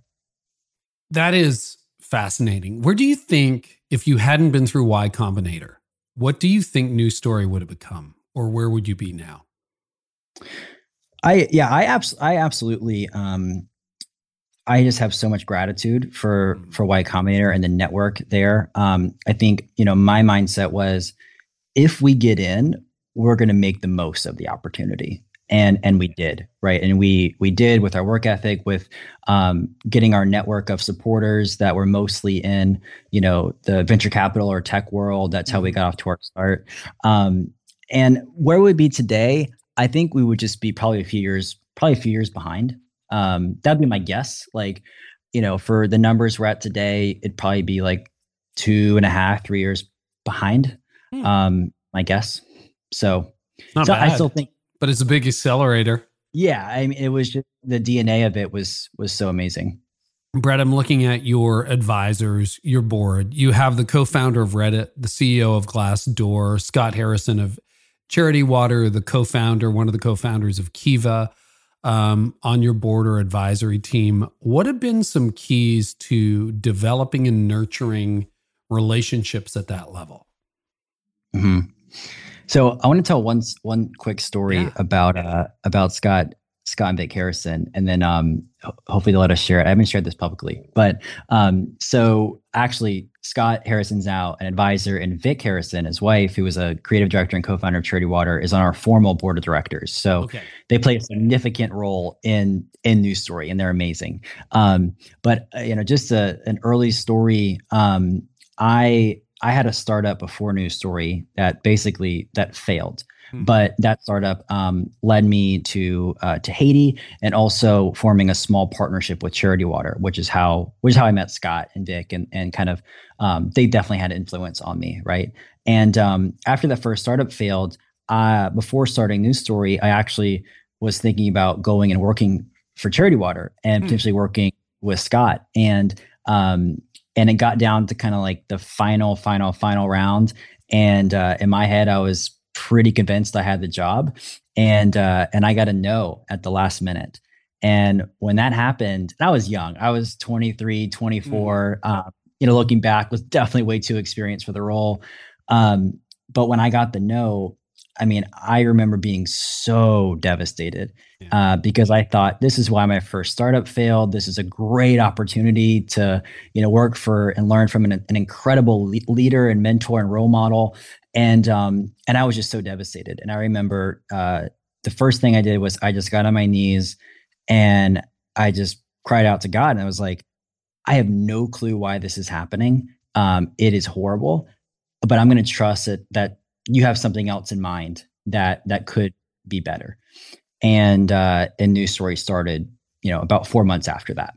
that is fascinating where do you think if you hadn't been through y combinator what do you think New Story would have become, or where would you be now? I yeah, I abs- I absolutely um I just have so much gratitude for mm. for Y Combinator and the network there. Um, I think you know my mindset was if we get in, we're going to make the most of the opportunity and and we did right? And we we did with our work ethic with um, getting our network of supporters that were mostly in you know the venture capital or tech world. That's how we mm-hmm. got off to our start. Um, and where we'd be today i think we would just be probably a few years probably a few years behind. Um, that'd be my guess. Like you know for the numbers we're at today it'd probably be like two and a half three years behind hmm. um my guess. So so i still think but it's a big accelerator. Yeah, I mean, it was just the DNA of it was was so amazing. Brett, I'm looking at your advisors, your board. You have the co-founder of Reddit, the CEO of Glassdoor, Scott Harrison of Charity Water, the co-founder, one of the co-founders of Kiva, um, on your board or advisory team. What have been some keys to developing and nurturing relationships at that level? Mm-hmm. So I want to tell one one quick story yeah. about uh, about Scott Scott and Vic Harrison, and then um, hopefully they'll let us share it. I haven't shared this publicly, but um, so actually Scott Harrison's now an advisor, and Vic Harrison, his wife, who was a creative director and co-founder of Charity Water, is on our formal board of directors. So okay. they play a significant role in in New Story, and they're amazing. Um, but uh, you know, just a, an early story. Um, I I had a startup before New Story that basically that failed. Hmm. But that startup um, led me to uh, to Haiti and also forming a small partnership with Charity Water, which is how which is how I met Scott and Vic and and kind of um, they definitely had influence on me, right? And um, after that first startup failed, uh, before starting New Story, I actually was thinking about going and working for Charity Water and hmm. potentially working with Scott. And um, and it got down to kind of like the final, final, final round. And uh, in my head, I was pretty convinced I had the job, and uh, and I got a no at the last minute. And when that happened, I was young. I was 23, 24. Mm. Uh, you know, looking back, was definitely way too experienced for the role. Um, but when I got the no, I mean, I remember being so devastated yeah. uh, because I thought this is why my first startup failed. This is a great opportunity to, you know, work for and learn from an, an incredible le- leader and mentor and role model. And um, and I was just so devastated. And I remember uh, the first thing I did was I just got on my knees and I just cried out to God. And I was like, I have no clue why this is happening. Um, it is horrible, but I'm going to trust it that you have something else in mind that that could be better. And uh, a New Story started, you know, about four months after that.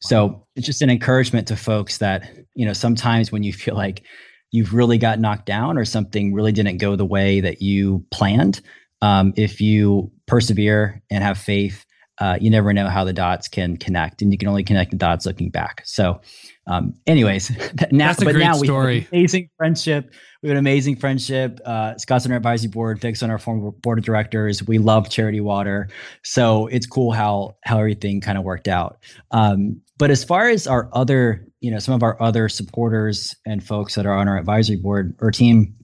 So it's just an encouragement to folks that you know sometimes when you feel like you've really got knocked down or something really didn't go the way that you planned, um, if you persevere and have faith, uh, you never know how the dots can connect, and you can only connect the dots looking back. So um, anyways, now, but now we have an amazing friendship. We have an amazing friendship. Uh, Scott's on our advisory board, Vic's on our former board of directors. We love Charity Water, so it's cool how how everything kind of worked out. Um, but as far as our other, you know, some of our other supporters and folks that are on our advisory board or team,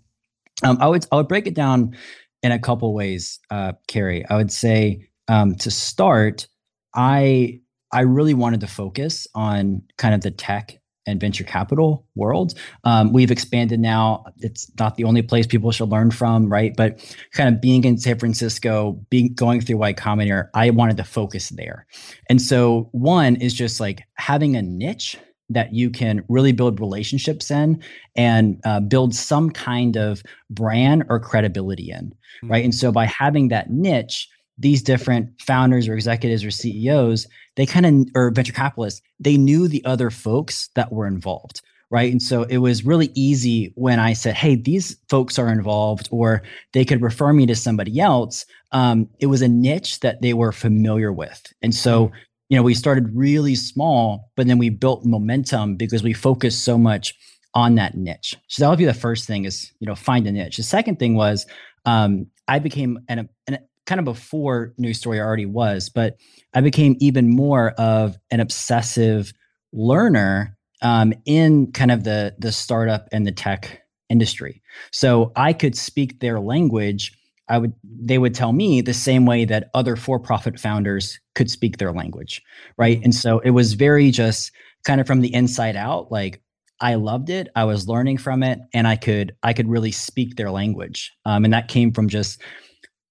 um, I would I would break it down in a couple ways, uh, Carey. I would say um, to start, I I really wanted to focus on kind of the tech and venture capital world. Um, we've expanded now. It's not the only place people should learn from, right? But kind of being in San Francisco, being going through Y Combinator, I wanted to focus there. And so one is just like having a niche that you can really build relationships in and uh, build some kind of brand or credibility in, mm-hmm. right? And so by having that niche, these different founders or executives or CEOs, they kind of, or venture capitalists, they knew the other folks that were involved, right? And so it was really easy when I said, "Hey, these folks are involved," or they could refer me to somebody else. Um, it was a niche that they were familiar with, and so you know we started really small, but then we built momentum because we focused so much on that niche. So that would be the first thing is you know find a niche. The second thing was um, I became an, an kind of before New Story already was, but I became even more of an obsessive learner um, in kind of the the startup and the tech industry. So I could speak their language. I would they would tell me the same way that other for-profit founders could speak their language, right? And so it was very just kind of from the inside out like I loved it. I was learning from it and I could I could really speak their language. Um, and that came from just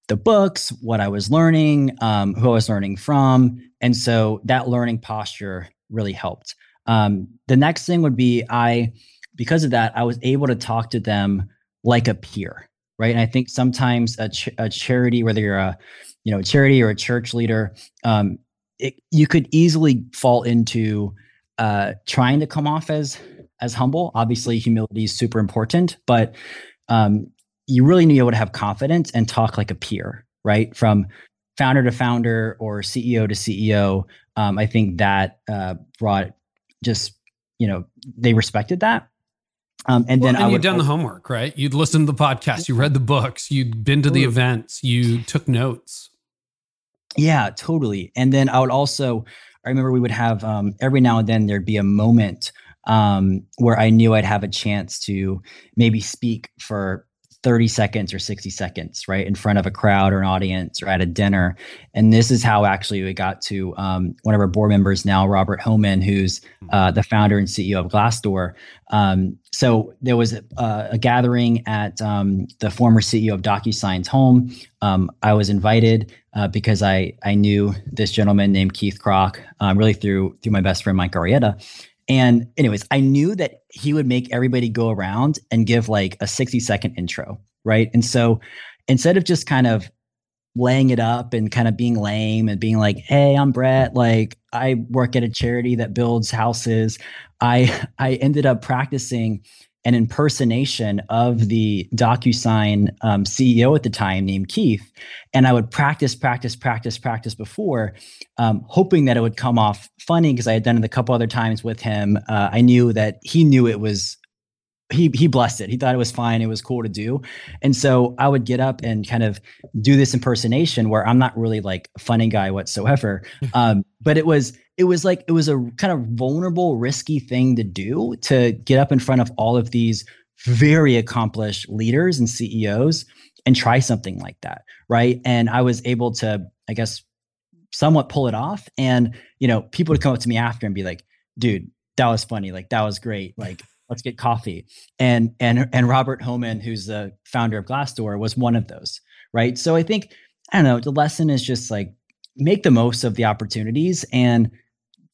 the books, what I was learning, um, who I was learning from. And so that learning posture really helped. Um, the next thing would be I, because of that, I was able to talk to them like a peer, right? And I think sometimes a, ch- a charity, whether you're a, you know, a charity or a church leader, um, it, you could easily fall into uh, trying to come off as as humble. Obviously, humility is super important, but um, you really need to be able to have confidence and talk like a peer, right? From founder to founder or CEO to CEO. Um, I think that uh, brought just, you know, they respected that. Um, and well, then and I you'd done the homework, right? You'd listened to the podcast, you read the books, you'd been to the events, you took notes. Yeah, totally. And then I would also, I remember we would have um, every now and then there'd be a moment um, where I knew I'd have a chance to maybe speak for 30 seconds or 60 seconds, right, in front of a crowd or an audience or at a dinner. And this is how actually we got to um, one of our board members now, Robert Hohman, who's uh, the founder and CEO of Glassdoor. Um, so there was a, a gathering at um, the former CEO of DocuSign's home. Um, I was invited uh, because I I knew this gentleman named Keith Krach, um, really through through my best friend Mike Arrieta. And anyways, I knew that he would make everybody go around and give like a 60 second intro, right? And so instead of just kind of laying it up and kind of being lame and being like, "Hey, I'm Brett, like I work at a charity that builds houses." I I ended up practicing an impersonation of the DocuSign um, CEO at the time named Keith. And I would practice, practice, practice, practice before, um, hoping that it would come off funny because I had done it a couple other times with him. Uh, I knew that he knew it was he he blessed it. He thought it was fine. It was cool to do. And so I would get up and kind of do this impersonation where I'm not really like a funny guy whatsoever. Um, but it was it was like it was a kind of vulnerable, risky thing to do to get up in front of all of these very accomplished leaders and CEOs and try something like that. Right. And I was able to, I guess, somewhat pull it off. And, you know, people would come up to me after and be like, dude, that was funny. Like, that was great. Like, let's get coffee. And and and Robert Hohman, who's the founder of Glassdoor, was one of those. Right. So I think, I don't know, the lesson is just like make the most of the opportunities and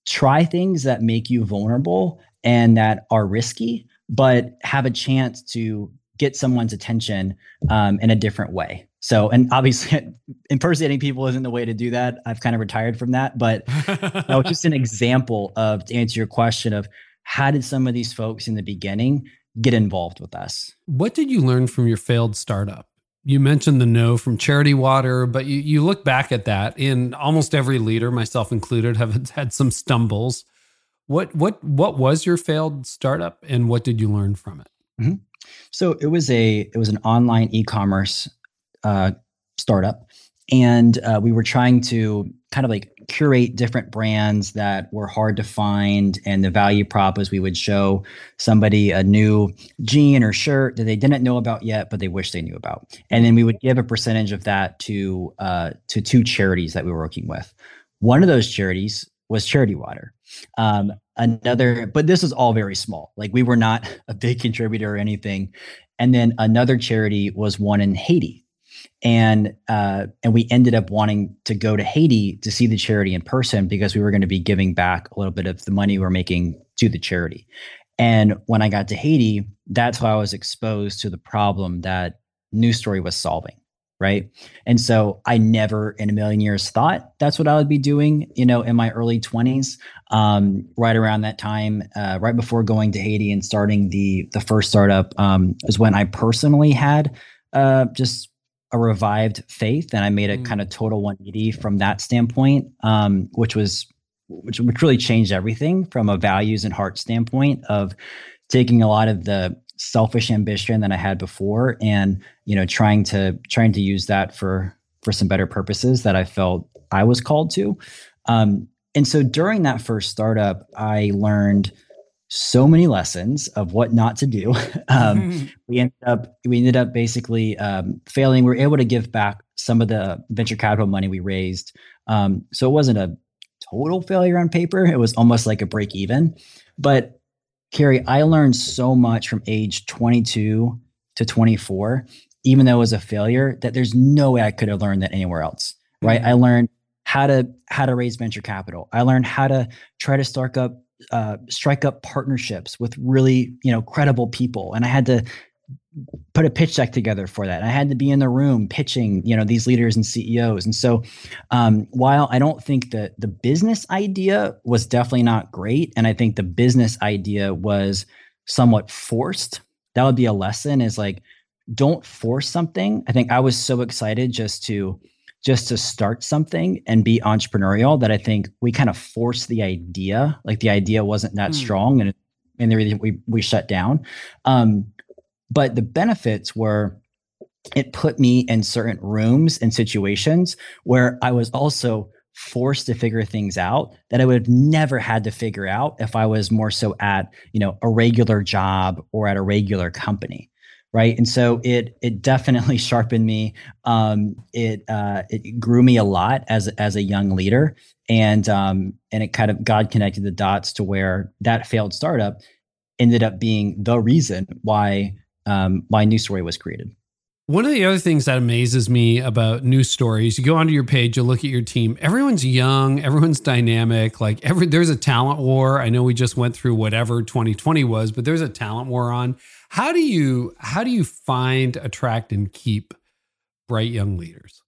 try things that make you vulnerable and that are risky, but have a chance to get someone's attention um, in a different way. So, and obviously, impersonating people isn't the way to do that. I've kind of retired from that, but you know, just an example of to answer your question of how did some of these folks in the beginning get involved with us? What did you learn from your failed startup? you mentioned the no from charity water but you, you look back at that in almost every leader myself included have had some stumbles what what what was your failed startup and what did you learn from it mm-hmm. so it was a it was an online e-commerce uh, startup and uh, we were trying to kind of like curate different brands that were hard to find and the value prop was we would show somebody a new jean or shirt that they didn't know about yet but they wish they knew about. And then we would give a percentage of that to uh, to two charities that we were working with. One of those charities was charity water. Um, another but this was all very small. Like we were not a big contributor or anything. And then another charity was one in haiti and uh, and we ended up wanting to go to Haiti to see the charity in person because we were going to be giving back a little bit of the money we we're making to the charity. And when I got to Haiti, that's how I was exposed to the problem that New Story was solving. right and so i never in a million years thought that's what i would be doing you know in my early 20s um, right around that time uh, right before going to haiti and starting the the first startup um, is when i personally had uh, just a revived faith and i made a mm. kind of total 180 from that standpoint um, which was which, which really changed everything from a values and heart standpoint of taking a lot of the selfish ambition that I had before and you know trying to trying to use that for for some better purposes that I felt I was called to. Um, and so during that first startup, I learned so many lessons of what not to do. um, we ended up we ended up basically um, failing. We were able to give back some of the venture capital money we raised. Um, so it wasn't a total failure on paper. It was almost like a break even. But Carey, I learned so much from age 22 to 24, even though it was a failure, that there's no way I could have learned that anywhere else. Right. Mm-hmm. I learned how to how to raise venture capital. I learned how to try to start up uh, strike up partnerships with really you know credible people, and I had to put a pitch deck together for that. I had to be in the room pitching, you know, these leaders and CEOs. And so, um, while I don't think that the business idea was definitely not great, and I think the business idea was somewhat forced, that would be a lesson. Is like, don't force something. I think I was so excited just to just to start something and be entrepreneurial that I think we kind of forced the idea. Like the idea wasn't that mm. strong, and and we we shut down. Um, but the benefits were it put me in certain rooms and situations where I was also forced to figure things out that I would have never had to figure out if I was more so at, you know, a regular job or at a regular company. Right. And so it it definitely sharpened me. Um, it uh, it grew me a lot as as a young leader. And um, and it kind of God connected the dots to where that failed startup ended up being the reason why um, my new story was created. One of the other things that amazes me about news stories, you go onto your page, you look at your team. Everyone's young, everyone's dynamic. Like every there's a talent war. I know we just went through whatever 2020 was, but there's a talent war on. How do you how do you find, attract, and keep bright young leaders?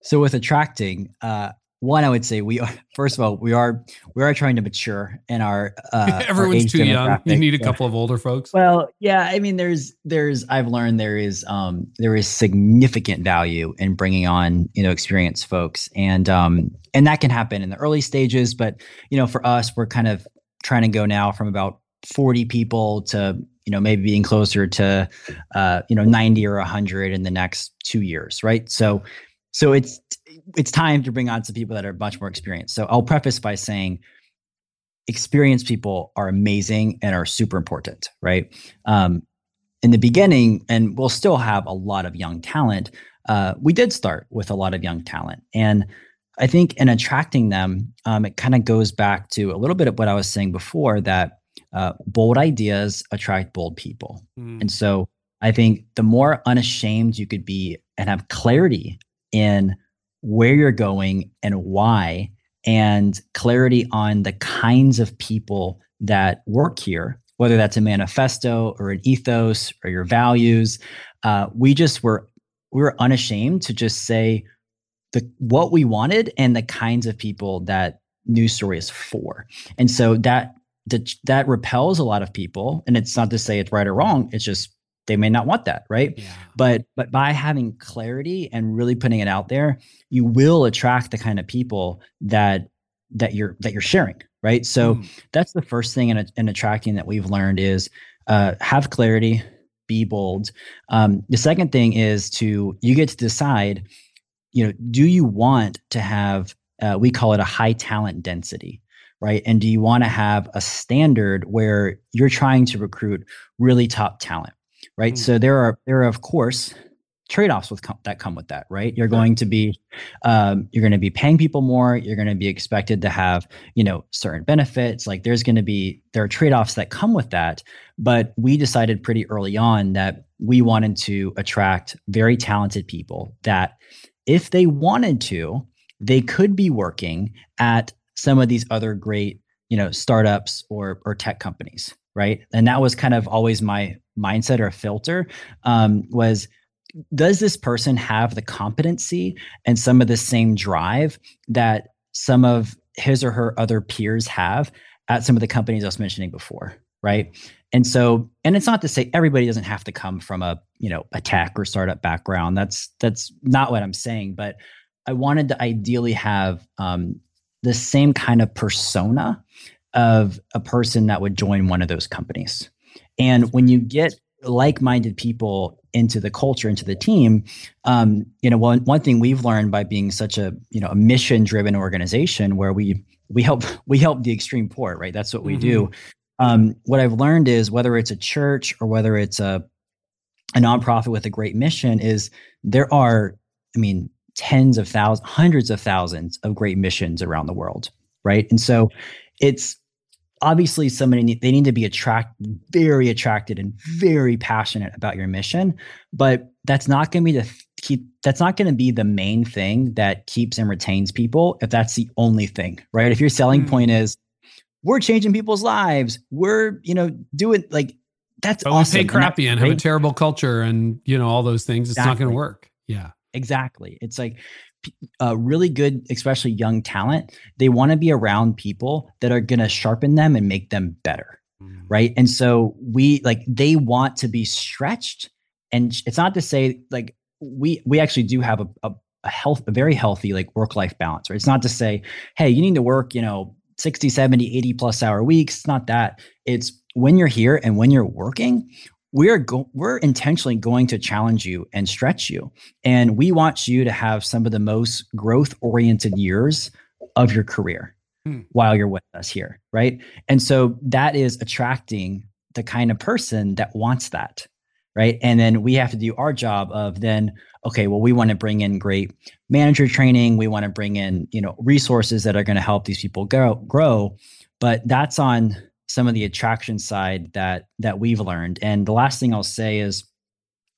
So with attracting, uh, one, I would say we are. First of all, we are we are trying to mature in our. Uh, Everyone's our too young. You need a couple of older folks. Well, yeah. I mean, there's there's I've learned there is um there is significant value in bringing on you know experienced folks, and um and that can happen in the early stages. But you know, for us, we're kind of trying to go now from about 40 people to you know maybe being closer to uh you know 90 or 100 in the next two years, right? So so it's it's time to bring on some people that are much more experienced. So I'll preface by saying experienced people are amazing and are super important, right? Um, in the beginning, and we'll still have a lot of young talent. Uh, we did start with a lot of young talent, and I think in attracting them, um, it kind of goes back to a little bit of what I was saying before that uh, bold ideas attract bold people, mm. and so I think the more unashamed you could be and have clarity in where you're going and why, and clarity on the kinds of people that work here, whether that's a manifesto or an ethos or your values. Uh, we just were we were unashamed to just say the what we wanted and the kinds of people that New Story is for. And so that that that repels a lot of people. And it's not to say it's right or wrong. It's just they may not want that right? Yeah. but but by having clarity and really putting it out there you will attract the kind of people that that you're that you're sharing right? So mm. that's the first thing in, in attracting that we've learned is uh, have clarity be bold. Um, the second thing is to you get to decide you know do you want to have uh, we call it a high talent density right? And do you want to have a standard where you're trying to recruit really top talent right? Mm. So there are there are of course trade-offs with com- that come with that, right? You're going to be um, you're going to be paying people more. You're going to be expected to have you know certain benefits. Like there's going to be there are trade-offs that come with that. But we decided pretty early on that we wanted to attract very talented people that if they wanted to, they could be working at some of these other great you know startups or or tech companies right and that was kind of always my mindset or filter um, was does this person have the competency and some of the same drive that some of his or her other peers have at some of the companies I was mentioning before, right? And so, and it's not to say everybody doesn't have to come from a, you know, a tech or startup background. That's that's not what I'm saying, but I wanted to ideally have um, the same kind of persona of a person that would join one of those companies. And when you get like-minded people into the culture, into the team, um, you know, one one thing we've learned by being such a you know a mission-driven organization where we we help we help the extreme poor, right? That's what we mm-hmm. do. Um, what I've learned is whether it's a church or whether it's a a nonprofit with a great mission, is there are, I mean, tens of thousands, hundreds of thousands of great missions around the world, right? And so it's obviously somebody need, they need to be attract very attracted and very passionate about your mission but that's not going to be the keep that's not going to be the main thing that keeps and retains people if that's the only thing right if your selling mm. point is we're changing people's lives we're you know doing like that's but awesome. we pay crappy and, and have a terrible culture and you know all those things it's exactly. not going to work yeah exactly it's like uh, really good, especially young talent, they want to be around people that are going to sharpen them and make them better. Mm. Right. And so we like, they want to be stretched. And it's not to say like we, we actually do have a, a, a health, a very healthy like work life balance, right? It's not to say, hey, you need to work, you know, 60, 70, 80 plus hour weeks. It's not that. It's when you're here and when you're working, we're go- we're intentionally going to challenge you and stretch you. And we want you to have some of the most growth oriented years of your career hmm. while you're with us here right? And so that is attracting the kind of person that wants that right? And then we have to do our job of then okay well we want to bring in great manager training. We want to bring in you know resources that are going to help these people grow grow. But that's on some of the attraction side that that we've learned. And the last thing I'll say is,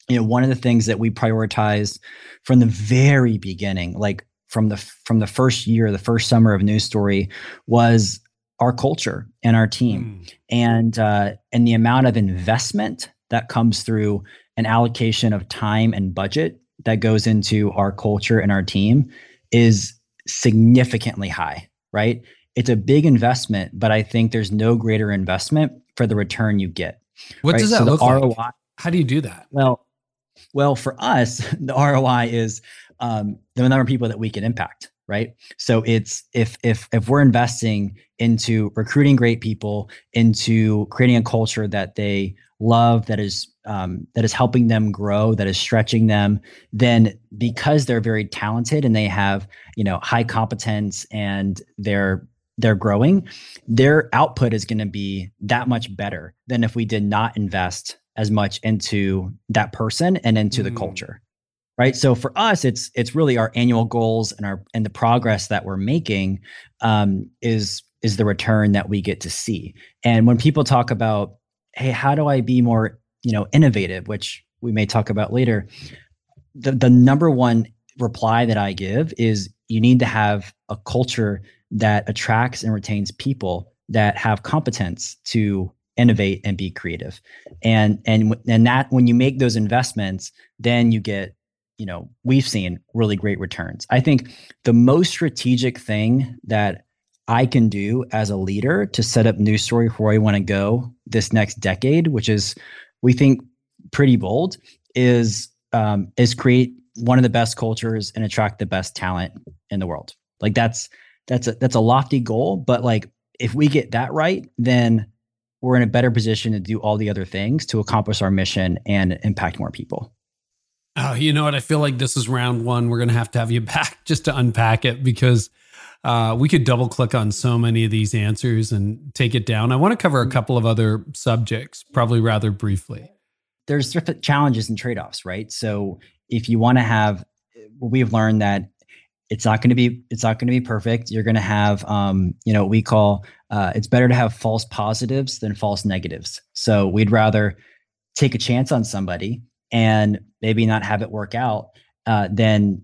you know, one of the things that we prioritized from the very beginning, like from the from the first year, the first summer of New Story, was our culture and our team, mm. and uh, and the amount of investment that comes through an allocation of time and budget that goes into our culture and our team is significantly high, right? It's a big investment, but I think there's no greater investment for the return you get. What right? does that so look ROI, like? How do you do that? Well, well, for us, the ROI is um, the number of people that we can impact. Right. So it's if if if we're investing into recruiting great people, into creating a culture that they love, that is um, that is helping them grow, that is stretching them, then because they're very talented and they have you know high competence and they're they're growing, their output is going to be that much better than if we did not invest as much into that person and into mm. the culture. Right. So for us, it's it's really our annual goals and our and the progress that we're making um, is is the return that we get to see. And when people talk about, hey, how do I be more, you know, innovative, which we may talk about later, the the number one reply that I give is you need to have a culture that attracts and retains people that have competence to innovate and be creative. And and and that when you make those investments then you get you know we've seen really great returns. I think the most strategic thing that i can do as a leader to set up New Story where i want to go this next decade which is we think pretty bold is um, is create one of the best cultures and attract the best talent in the world. Like that's that's a that's a lofty goal, but like if we get that right, then we're in a better position to do all the other things to accomplish our mission and impact more people. Oh, you know what? I feel like this is round one. We're going to have to have you back just to unpack it because uh, we could double click on so many of these answers and take it down. I want to cover a couple of other subjects, probably rather briefly. There's different challenges and trade offs, right? So if you want to have, we've learned that it's not going to be it's not going to be perfect. You're going to have um, you know we call uh, it's better to have false positives than false negatives. So we'd rather take a chance on somebody and maybe not have it work out uh, than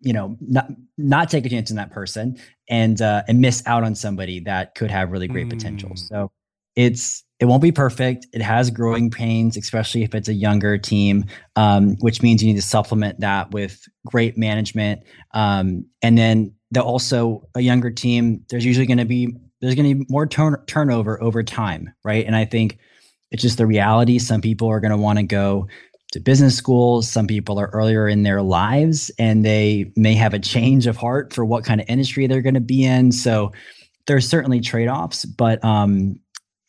you know not not take a chance on that person and uh, and miss out on somebody that could have really great mm. potential so it's it won't be perfect. It has growing pains, especially if it's a younger team, um, which means you need to supplement that with great management. Um, and then the also a younger team, there's usually going to be there's going to be more turn, turnover over time, right? And I think it's just the reality. Some people are going to want to go to business schools. Some people are earlier in their lives and they may have a change of heart for what kind of industry they're going to be in. So there's certainly trade-offs, but um,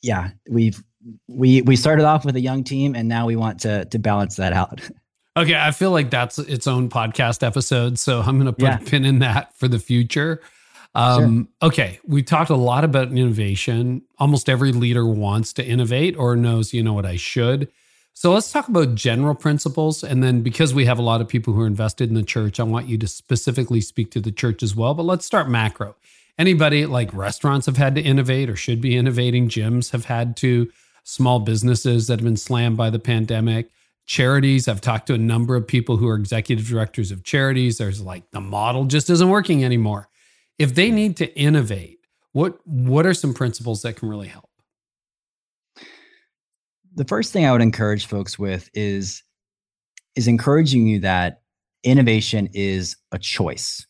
yeah, we've we we started off with a young team and now we want to to balance that out. Okay, I feel like that's its own podcast episode, so I'm going to put yeah. a pin in that for the future. Um, sure. Okay, we've talked a lot about innovation. Almost every leader wants to innovate or knows, you know what, I should. So let's talk about general principles. And then because we have a lot of people who are invested in the church, I want you to specifically speak to the church as well. But let's start macro. Anybody like restaurants have had to innovate or should be innovating, gyms have had to, small businesses that have been slammed by the pandemic charities. I've talked to a number of people who are executive directors of charities. There's like the model just isn't working anymore. If they need to innovate, what what are some principles that can really help? The first thing I would encourage folks with is is encouraging you that innovation is a choice.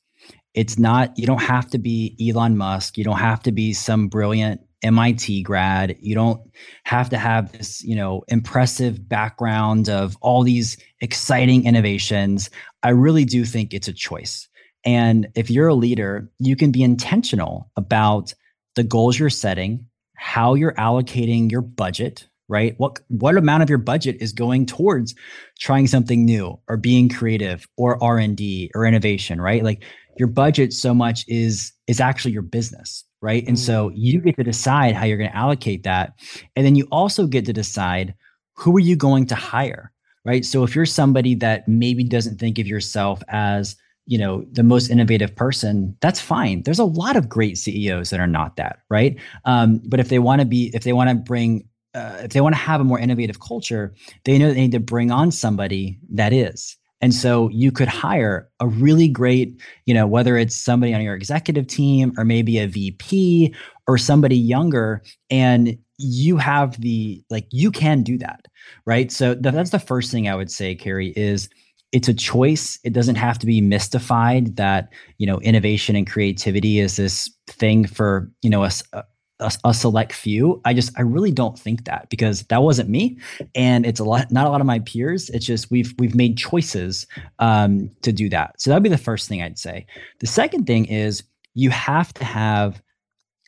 It's not you don't have to be Elon Musk, you don't have to be some brilliant MIT grad. You don't have to have this, you know, impressive background of all these exciting innovations. I really do think it's a choice. And if you're a leader, you can be intentional about the goals you're setting, how you're allocating your budget, right? What what amount of your budget is going towards trying something new or being creative or R&D or innovation, right? Like your budget so much is is actually your business right? And so mm. you get to decide how you're going to allocate that. And then you also get to decide who are you going to hire, right? So if you're somebody that maybe doesn't think of yourself as, you know, the most innovative person, that's fine. There's a lot of great CEOs that are not that, right? Um, but if they want to be, if they want to bring uh, if they want to have a more innovative culture, they know they need to bring on somebody that is. And so you could hire a really great, you know, whether it's somebody on your executive team or maybe a VP or somebody younger, and you have the, like, you can do that, right? So that's the first thing I would say, Carey, is it's a choice. It doesn't have to be mystified that, you know, innovation and creativity is this thing for, you know, a, a, a, select few. I just I really don't think that because that wasn't me, and it's a lot not a lot of my peers. It's just we've we've made choices um, to do that. So that'd be the first thing I'd say. The second thing is you have to have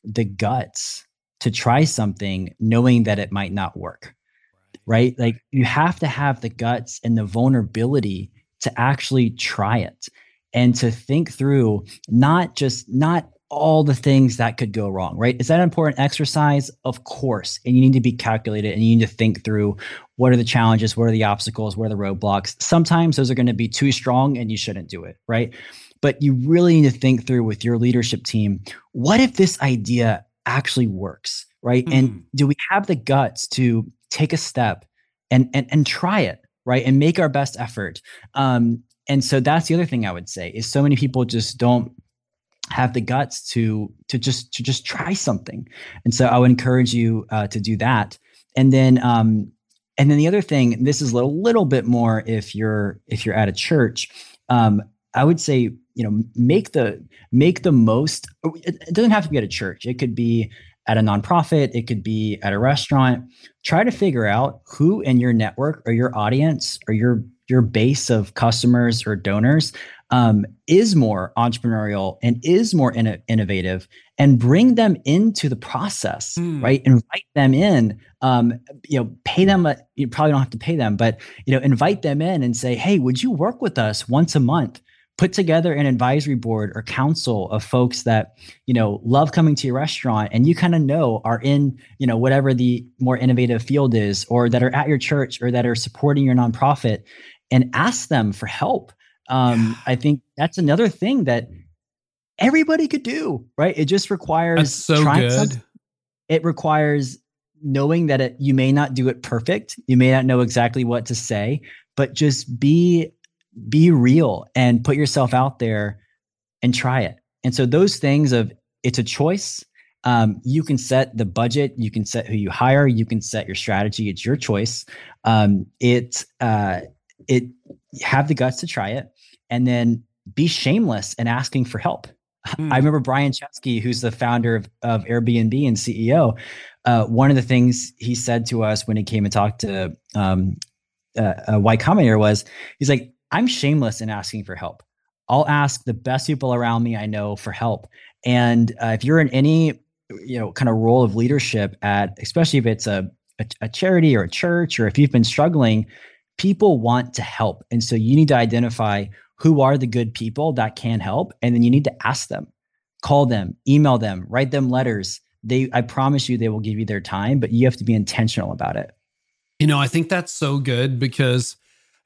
the guts to try something knowing that it might not work. Right? Like you have to have the guts and the vulnerability to actually try it and to think through not just not all the things that could go wrong, right? Is that an important exercise? Of course. And you need to be calculated and you need to think through what are the challenges, what are the obstacles, what are the roadblocks. Sometimes those are going to be too strong and you shouldn't do it, right? But you really need to think through with your leadership team what if this idea actually works, right? Mm. And hmm. do we have the guts to take a step and, and, and try it, right? And make our best effort. Um, and so that's the other thing I would say is so many people just don't have the guts to to just to just try something. And so i would encourage you uh, to do that. And then um and then the other thing this is a little, little bit more if you're if you're at a church um i would say you know make the make the most it, it doesn't have to be at a church. It could be at a nonprofit. It could be at a restaurant. Try to figure out who in your network or your audience or your your base of customers or donors um, is more entrepreneurial and is more in- innovative and bring them into the process mm. right? Invite them in um, you know pay them a, you probably don't have to pay them but you know invite them in and say hey would you work with us once a month? Put together an advisory board or council of folks that you know love coming to your restaurant and you kind of know are in you know whatever the more innovative field is or that are at your church or that are supporting your nonprofit and ask them for help um, I think that's another thing that everybody could do, right? It just requires that's so good. It requires knowing that it, you may not do it perfect. You may not know exactly what to say, but just be be real and put yourself out there and try it. And so those things of it's a choice. Um, you can set the budget, you can set who you hire, you can set your strategy. It's your choice. Um, it uh, it have the guts to try it, and then be shameless in asking for help. Hmm. I remember Brian Chesky, who's the founder of, of Airbnb and CEO. Uh, one of the things he said to us when he came and talked to um, uh, uh, Y Combinator was, he's like, I'm shameless in asking for help. I'll ask the best people around me I know for help. And uh, if you're in any, you know, kind of role of leadership at, especially if it's a, a, a charity or a church, or if you've been struggling, people want to help. And so you need to identify who are the good people that can help. And then you need to ask them, call them, email them, write them letters. They, I promise you, they will give you their time, but you have to be intentional about it. You know, I think that's so good because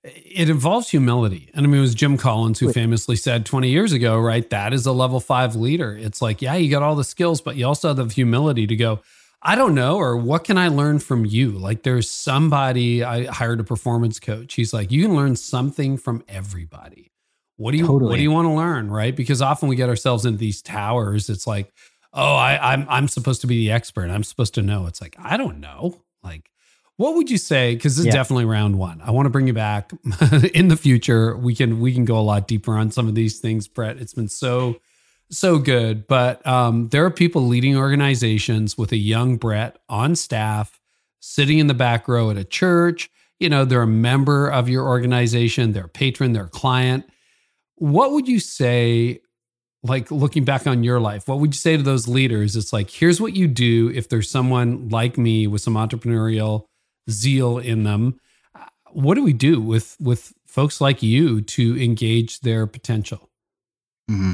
it involves humility. And I mean, it was Jim Collins who famously said 20 years ago, right? That is a level five leader. It's like, yeah, you got all the skills, but you also have the humility to go, I don't know, or what can I learn from you? Like, there's somebody, I hired a performance coach. He's like, you can learn something from everybody. What do you totally. what do you want to learn? Right. Because often we get ourselves into these towers. It's like, oh, I, I'm I'm supposed to be the expert. I'm supposed to know. It's like, I don't know. Like, what would you say? Because this yeah. is definitely round one. I want to bring you back in the future. We can we can go a lot deeper on some of these things, Brett. It's been so so good. But um, there are people leading organizations with a young Brett on staff, sitting in the back row at a church. You know, they're a member of your organization, they're a patron, they're a client. What would you say like looking back on your life, what would you say to those leaders? It's like, here's what you do if there's someone like me with some entrepreneurial zeal in them. What do we do with with folks like you to engage their potential? Mm-hmm.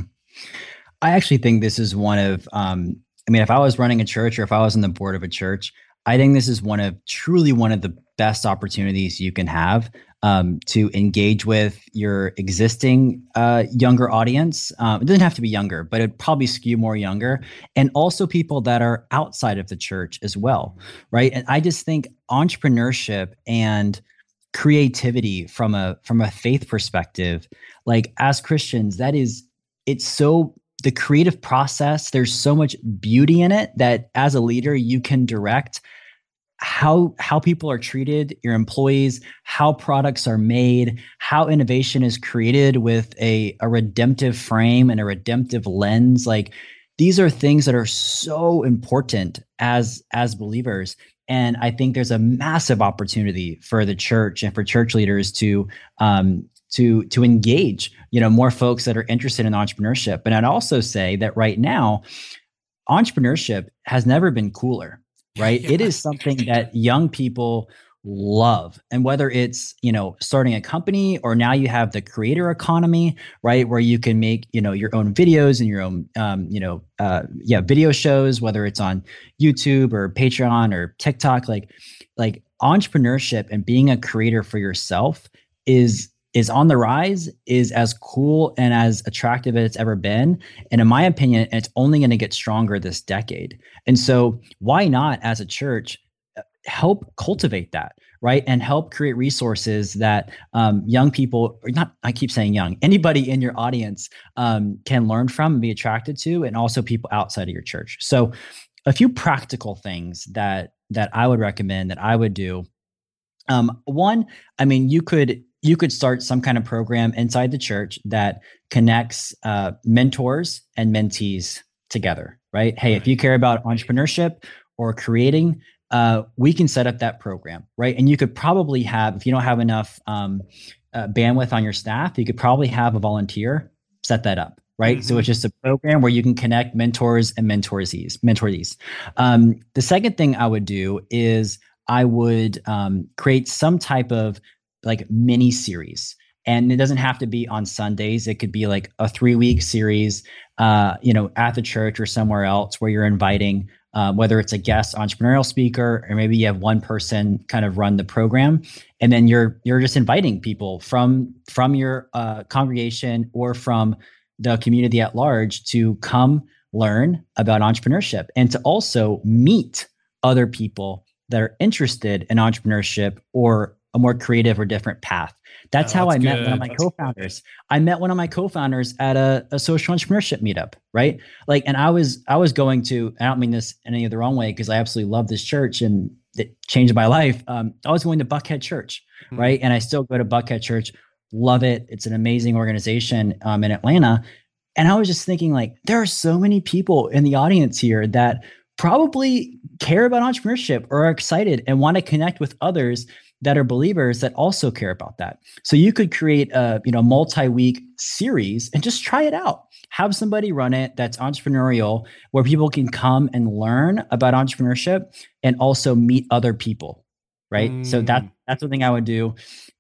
I actually think this is one of. Um, I mean, if I was running a church or if I was on the board of a church, I think this is one of truly one of the best opportunities you can have um, to engage with your existing uh, younger audience. Um, it doesn't have to be younger, but it would probably skew more younger, and also people that are outside of the church as well, right? And I just think entrepreneurship and creativity from a from a faith perspective, like as Christians, that is it's so the creative process. There's so much beauty in it that as a leader you can direct how how people are treated your employees how products are made how innovation is created with a, a redemptive frame and a redemptive lens like these are things that are so important as as believers and i think there's a massive opportunity for the church and for church leaders to um, to to engage you know more folks that are interested in entrepreneurship and i'd also say that right now entrepreneurship has never been cooler right? Yeah. It is something that young people love and whether it's you know starting a company or now you have the creator economy right where you can make you know your own videos and your own um, you know uh, yeah video shows whether it's on youtube or patreon or tiktok like like entrepreneurship and being a creator for yourself is is on the rise, is as cool and as attractive as it's ever been. And in my opinion, it's only going to get stronger this decade. And so, why not, as a church, help cultivate that? right and help create resources that um, young people or not i keep saying young anybody in your audience um, can learn from and be attracted to and also people outside of your church so a few practical things that that i would recommend that i would do um, one i mean you could you could start some kind of program inside the church that connects uh, mentors and mentees together, right? Hey, if you care about entrepreneurship or creating, uh, we can set up that program, right? And you could probably have, if you don't have enough um, uh, bandwidth on your staff, you could probably have a volunteer set that up, right? Mm-hmm. So it's just a program where you can connect mentors and mentorsees, mentorees. Um, the second thing I would do is I would um, create some type of like mini series. And it doesn't have to be on sundays. It could be like a three week series uh, you know at the church or somewhere else where you're inviting uh, whether it's a guest entrepreneurial speaker or maybe you have one person kind of run the program. And then you're you're just inviting people from from your uh, congregation or from the community at large to come learn about entrepreneurship and to also meet other people that are interested in entrepreneurship or a more creative or different path. That's Oh, how that's I met good. one of my That's co-founders. I met one of my co-founders at a, a social entrepreneurship meetup, right? Like, and I was I was going to. I don't mean this in any of the wrong way because I absolutely love this church and it changed my life. Um, I was going to Buckhead Church, Mhm. right? And I still go to Buckhead Church. Love it. It's an amazing organization um, in Atlanta. And I was just thinking, like, there are so many people in the audience here that probably care about entrepreneurship or are excited and want to connect with others that are believers that also care about that. So you could create a you know multi-week series and just try it out. Have somebody run it that's entrepreneurial where people can come and learn about entrepreneurship and also meet other people. Right. So that Mm. that's one thing I would do.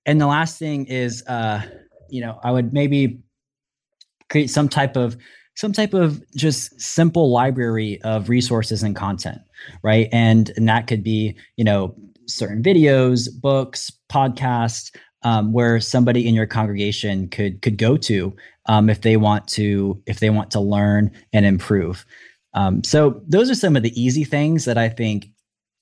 And the last thing is uh, you know, I would maybe create some type of some type of just simple library of resources and content right and and that could be you know certain videos books podcasts um, where somebody in your congregation could could go to um, if they want to if they want to learn and improve. Um, so those are some of the easy things that i think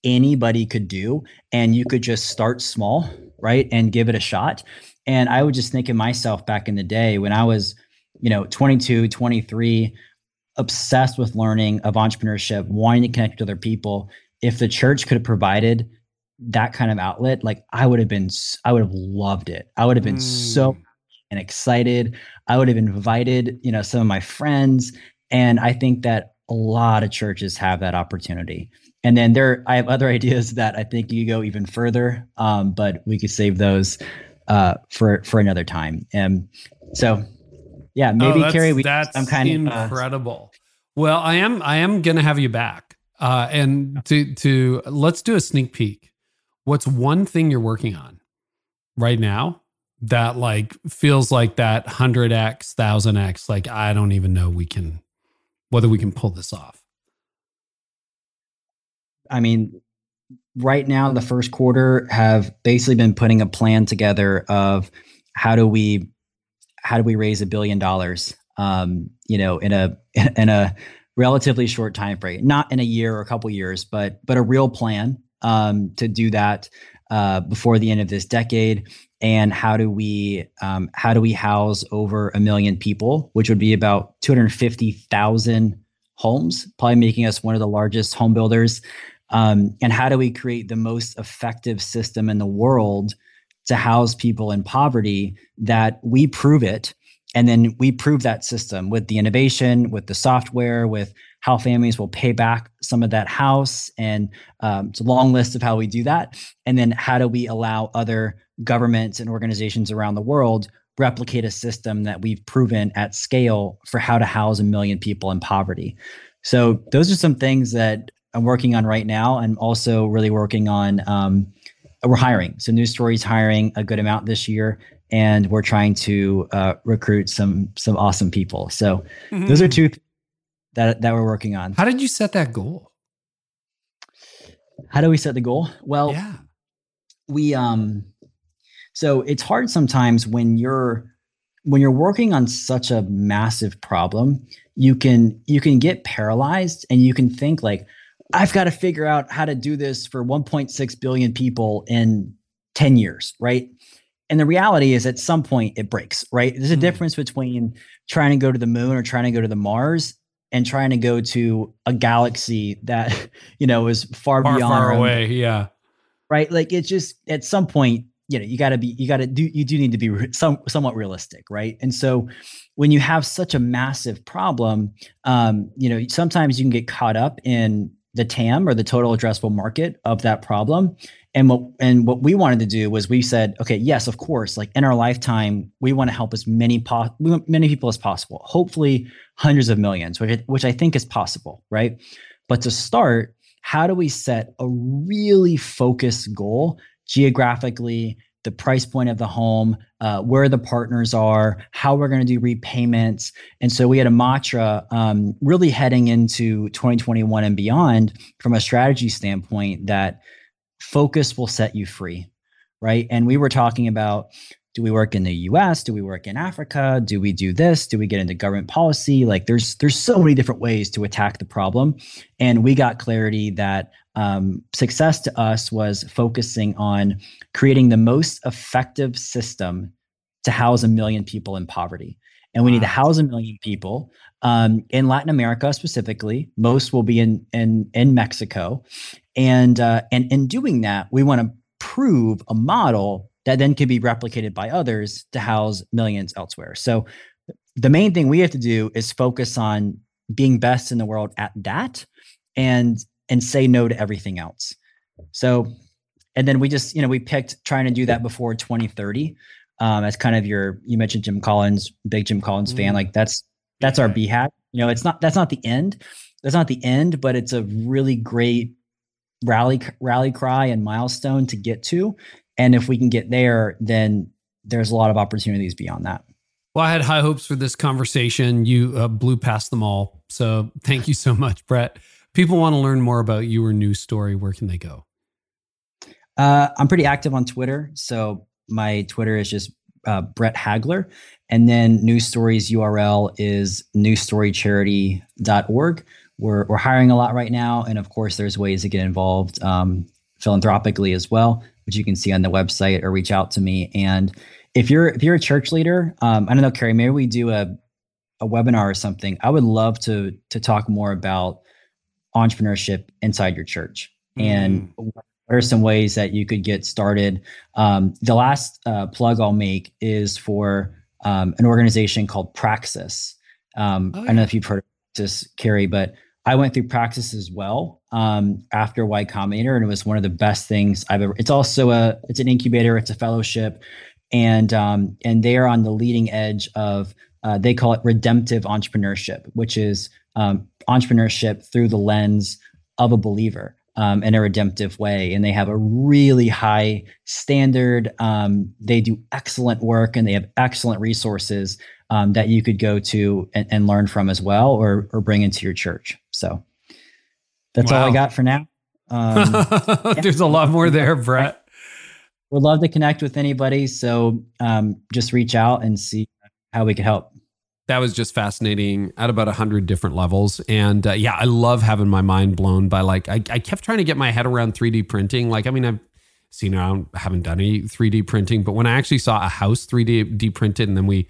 anybody could do and you could just start small right and give it a shot. And i would just think of myself back in the day when i was you know 22 23 obsessed with learning of entrepreneurship wanting to connect with other people. If the church could have provided that kind of outlet like i would have been I would have loved it i would have been so Mm. and excited i would have invited you know some of my friends and i think that a lot of churches have that opportunity and then there i have other ideas that i think you go even further um, but we could save those uh, for for another time and so yeah Oh, maybe that's, carey we that's i'm kind of uh, incredible. well, I am I am gonna have you back. Uh, and to to let's do a sneak peek. What's one thing you're working on right now that like feels like that hundred x, thousand x? Like I don't even know we can whether we can pull this off. I mean, right now, the first quarter have basically been putting a plan together of how do we how do we raise a billion dollars um, you know in a in a relatively short time frame not in a year or a couple years but but a real plan um, to do that uh, before the end of this decade. And how do we um, how do we house over a million people which would be about 250000 homes probably making us one of the largest home builders. Um, and how do we create the most effective system in the world to house people in poverty that we prove it and then we prove that system with the innovation with the software with how families will pay back some of that house and um, it's a long list of how we do that. And then how do we allow other governments and organizations around the world replicate a system that we've proven at scale for how to house a million people in poverty? So those are some things that i'm working on right now. And also really working on um, we're hiring. So New Story's hiring a good amount this year and we're trying to uh, recruit some some awesome people. So those are two that that we're working on How did you set that goal? how do we set the goal well yeah. we um so it's hard sometimes when you're when you're working on such a massive problem you can you can get paralyzed and you can think like i've got to figure out how to do this for 1.6 billion people in 10 years right and the reality is at some point it breaks right there's a Mm. difference between trying to go to the moon or trying to go to the mars and trying to go to a galaxy that you know is far, Far, beyond far away. Yeah. right like it's just at some point you know you got to be you got to do you do need to be re- some somewhat realistic right and so when you have such a massive problem um you know sometimes you can get caught up in the tam or the total addressable market of that problem and what and what we wanted to do was we said okay yes of course like in our lifetime we want to help as many po- many people as possible hopefully hundreds of millions which I, which I think is possible right? But to start how do we set a really focused goal geographically the price point of the home uh, where the partners are how we're going to do repayments? And so we had a mantra um, really heading into 2021 and beyond from a strategy standpoint that focus will set you free right and we were talking about do we work in the US? Do we work in Africa? Do we do this? Do we get into government policy? Like there's there's so many different ways to attack the problem. And we got clarity that um, success to us was focusing on creating the most effective system to house a million people in poverty. And we need to house a million people um, in Latin America specifically. Most will be in in in Mexico, and uh, and in doing that, we want to prove a model that then can be replicated by others to house millions elsewhere. So the main thing we have to do is focus on being best in the world at that and and say no to everything else. So and then we just, you know, we picked trying to do that before 2030. Um, as kind of your you mentioned Jim Collins, big Jim Collins mm-hmm. fan. Like that's that's our BHAG. You know, it's not that's not the end. That's not the end, but it's a really great rally rally cry and milestone to get to and if we can get there, then there's a lot of opportunities beyond that. Well, I had high hopes for this conversation. You uh, blew past them all. So thank you so much, Brett. People want to learn more about your New Story. Where can they go? Uh, I'm pretty active on Twitter. So my Twitter is just uh, Brett Hagler. And then New Story's URL is newstorycharity.org. We're, we're hiring a lot right now. And of course, there's ways to get involved um, philanthropically as well which you can see on the website or reach out to me. And if you're if you're a church leader, um, I don't know, Carey, maybe we do a a webinar or something. I would love to to talk more about entrepreneurship inside your church mm. and what are some ways that you could get started. Um, the last uh, plug I'll make is for um, an organization called Praxis. Um, oh, yeah. I don't know if you've heard this, Carey, but I went through Praxis as well um, after Y Combinator, and it was one of the best things I've ever. It's also a it's an incubator, it's a fellowship, and um, and they are on the leading edge of uh, they call it redemptive entrepreneurship, which is um, entrepreneurship through the lens of a believer um, in a redemptive way. And they have a really high standard. Um, they do excellent work, and they have excellent resources um, that you could go to and, and, learn from as well, or or bring into your church. So that's wow. all I got for now. Um, There's a lot more there, Brett. Would love to connect with anybody. So um, just reach out and see how we could help. That was just fascinating at about 100 different levels. And uh, yeah, I love having my mind blown by like, I, I kept trying to get my head around 3D printing. Like, I mean, I've seen around, haven't done any 3D printing, but when I actually saw a house 3D printed and then we,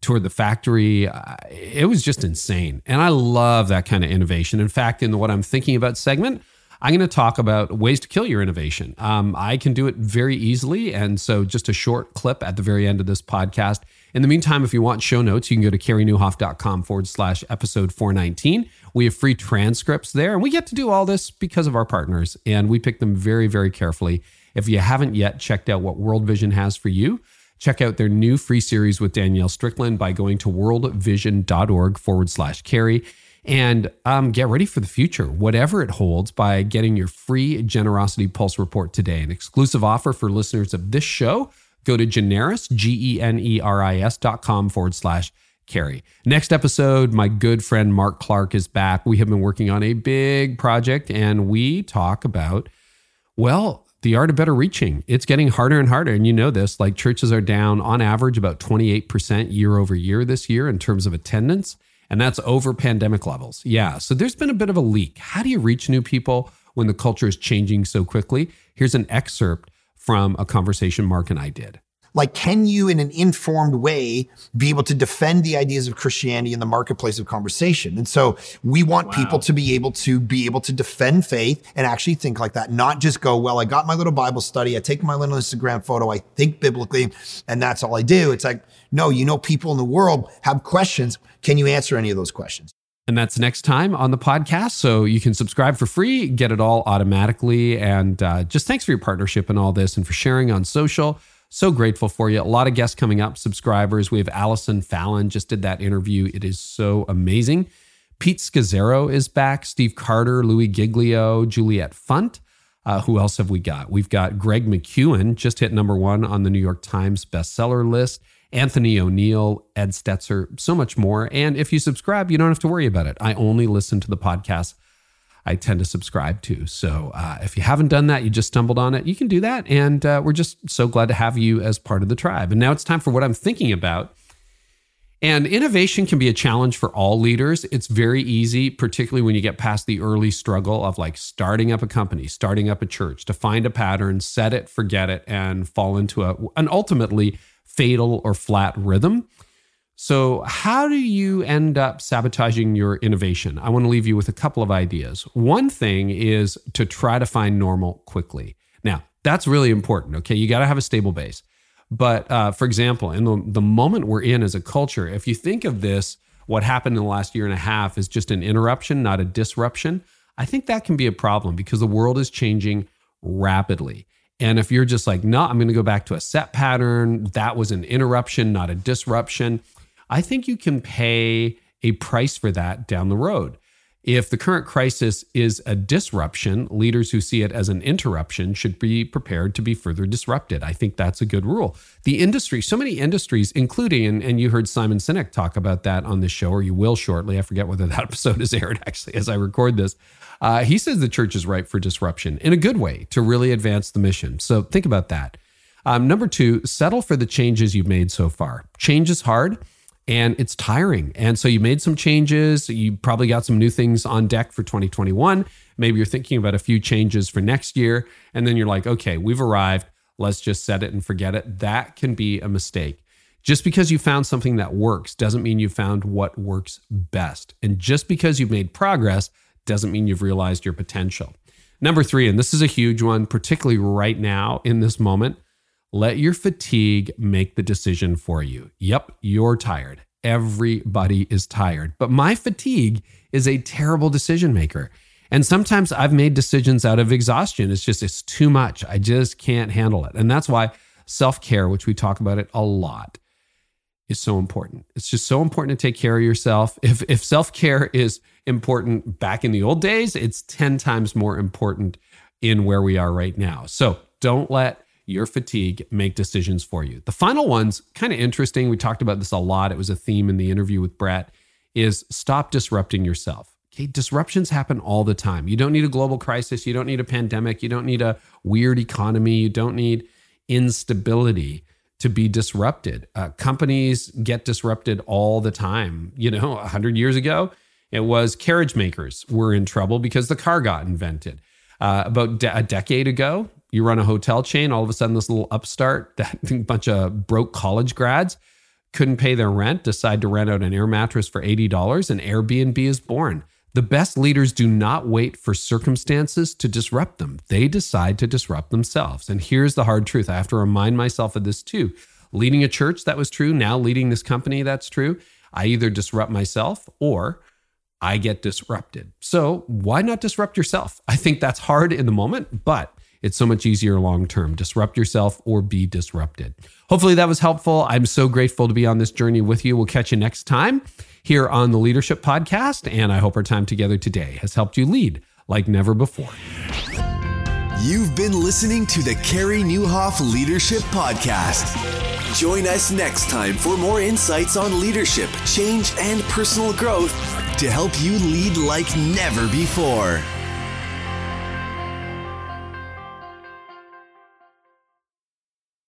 toured the factory. It was just insane. And I love that kind of innovation. In fact, in What I'm Thinking About segment, I'm going to talk about ways to kill your innovation. Um, I can do it very easily. And so, just a short clip at the very end of this podcast. In the meantime, if you want show notes, you can go to careynieuwhof.com forward slash episode 419. We have free transcripts there, and we get to do all this because of our partners. And we pick them very, very carefully. If you haven't yet checked out what World Vision has for you, Check out their new free series with Danielle Strickland by going to worldvision.org forward slash carey. And um, get ready for the future, whatever it holds, by getting your free Generosity Pulse report today. An exclusive offer for listeners of this show. Go to generis, G E N E R I S dot com forward slash carey. Next episode, my good friend Mark Clark is back. We have been working on a big project and we talk about, well, the art of better reaching. It's getting harder and harder. And you know this, like churches are down on average about 28% year over year this year in terms of attendance. And that's over pandemic levels. Yeah. So there's been a bit of a leak. How do you reach new people when the culture is changing so quickly? Here's an excerpt from a conversation Mark and I did. Like, can you, in an informed way, be able to defend the ideas of Christianity in the marketplace of conversation? And so we want wow. people to be able to be able to defend faith and actually think like that, not just go, well, I got my little Bible study, I take my little Instagram photo, I think biblically, and that's all I do. It's like, no, you know, people in the world have questions. Can you answer any of those questions? And that's next time on the podcast. So you can subscribe for free, get it all automatically. And uh, just thanks for your partnership and all this and for sharing on social. So grateful for you. A lot of guests coming up, subscribers. We have Allison Fallon just did that interview. It is so amazing. Pete Scazzero is back, Steve Carter, Louie Giglio, Juliet Funt. Uh, who else have we got? We've got Greg McKeown, just hit number one on the New York Times bestseller list. Anthony O'Neill, Ed Stetzer, so much more. And if you subscribe, you don't have to worry about it. I only listen to the podcast I tend to subscribe to. So uh, if you haven't done that, you just stumbled on it, you can do that. And uh, we're just so glad to have you as part of the tribe. And now it's time for what I'm thinking about. And innovation can be a challenge for all leaders. It's very easy, particularly when you get past the early struggle of like starting up a company, starting up a church, to find a pattern, set it, forget it, and fall into a, an ultimately fatal or flat rhythm. So, how do you end up sabotaging your innovation? I want to leave you with a couple of ideas. One thing is to try to find normal quickly. Now, that's really important. Okay. You got to have a stable base. But uh, for example, in the, the moment we're in as a culture, if you think of this, what happened in the last year and a half is just an interruption, not a disruption. I think that can be a problem because the world is changing rapidly. And if you're just like, no, I'm going to go back to a set pattern, that was an interruption, not a disruption. I think you can pay a price for that down the road. If the current crisis is a disruption, leaders who see it as an interruption should be prepared to be further disrupted. I think that's a good rule. The industry, so many industries, including, and, and you heard Simon Sinek talk about that on this show, or you will shortly. I forget whether that episode is aired actually as I record this. Uh, he says the church is ripe for disruption in a good way to really advance the mission. So think about that. Um, number two, settle for the changes you've made so far. Change is hard and it's tiring. And so you made some changes. You probably got some new things on deck for 2021. Maybe you're thinking about a few changes for next year. And then you're like, okay, we've arrived. Let's just set it and forget it. That can be a mistake. Just because you found something that works doesn't mean you found what works best. And just because you've made progress doesn't mean you've realized your potential. Number three, and this is a huge one, particularly right now in this moment let your fatigue make the decision for you. Yep, you're tired. Everybody is tired. But my fatigue is a terrible decision maker. And sometimes I've made decisions out of exhaustion. It's just, it's too much. I just can't handle it. And that's why self care, which we talk about it a lot, is so important. It's just so important to take care of yourself. If, if self care is important back in the old days, it's 10 times more important in where we are right now. So don't let your fatigue make decisions for you. The final one's kind of interesting. We talked about this a lot. It was a theme in the interview with Brett is stop disrupting yourself. Okay, disruptions happen all the time. You don't need a global crisis, you don't need a pandemic, you don't need a weird economy, you don't need instability to be disrupted. Uh, companies get disrupted all the time. You know, 100 years ago, it was carriage makers were in trouble because the car got invented. Uh, about de- a decade ago, you run a hotel chain, all of a sudden this little upstart, that bunch of broke college grads couldn't pay their rent, decide to rent out an air mattress for $80 and Airbnb is born. The best leaders do not wait for circumstances to disrupt them. They decide to disrupt themselves. And here's the hard truth. I have to remind myself of this too. Leading a church, that was true. Now leading this company, that's true. I either disrupt myself or I get disrupted. So why not disrupt yourself? I think that's hard in the moment, but it's so much easier long term. Disrupt yourself or be disrupted. Hopefully that was helpful. I'm so grateful to be on this journey with you. We'll catch you next time here on the Leadership Podcast. And I hope our time together today has helped you lead like never before. You've been listening to the Carey Nieuwhof Leadership Podcast. Join us next time for more insights on leadership, change, and personal growth to help you lead like never before.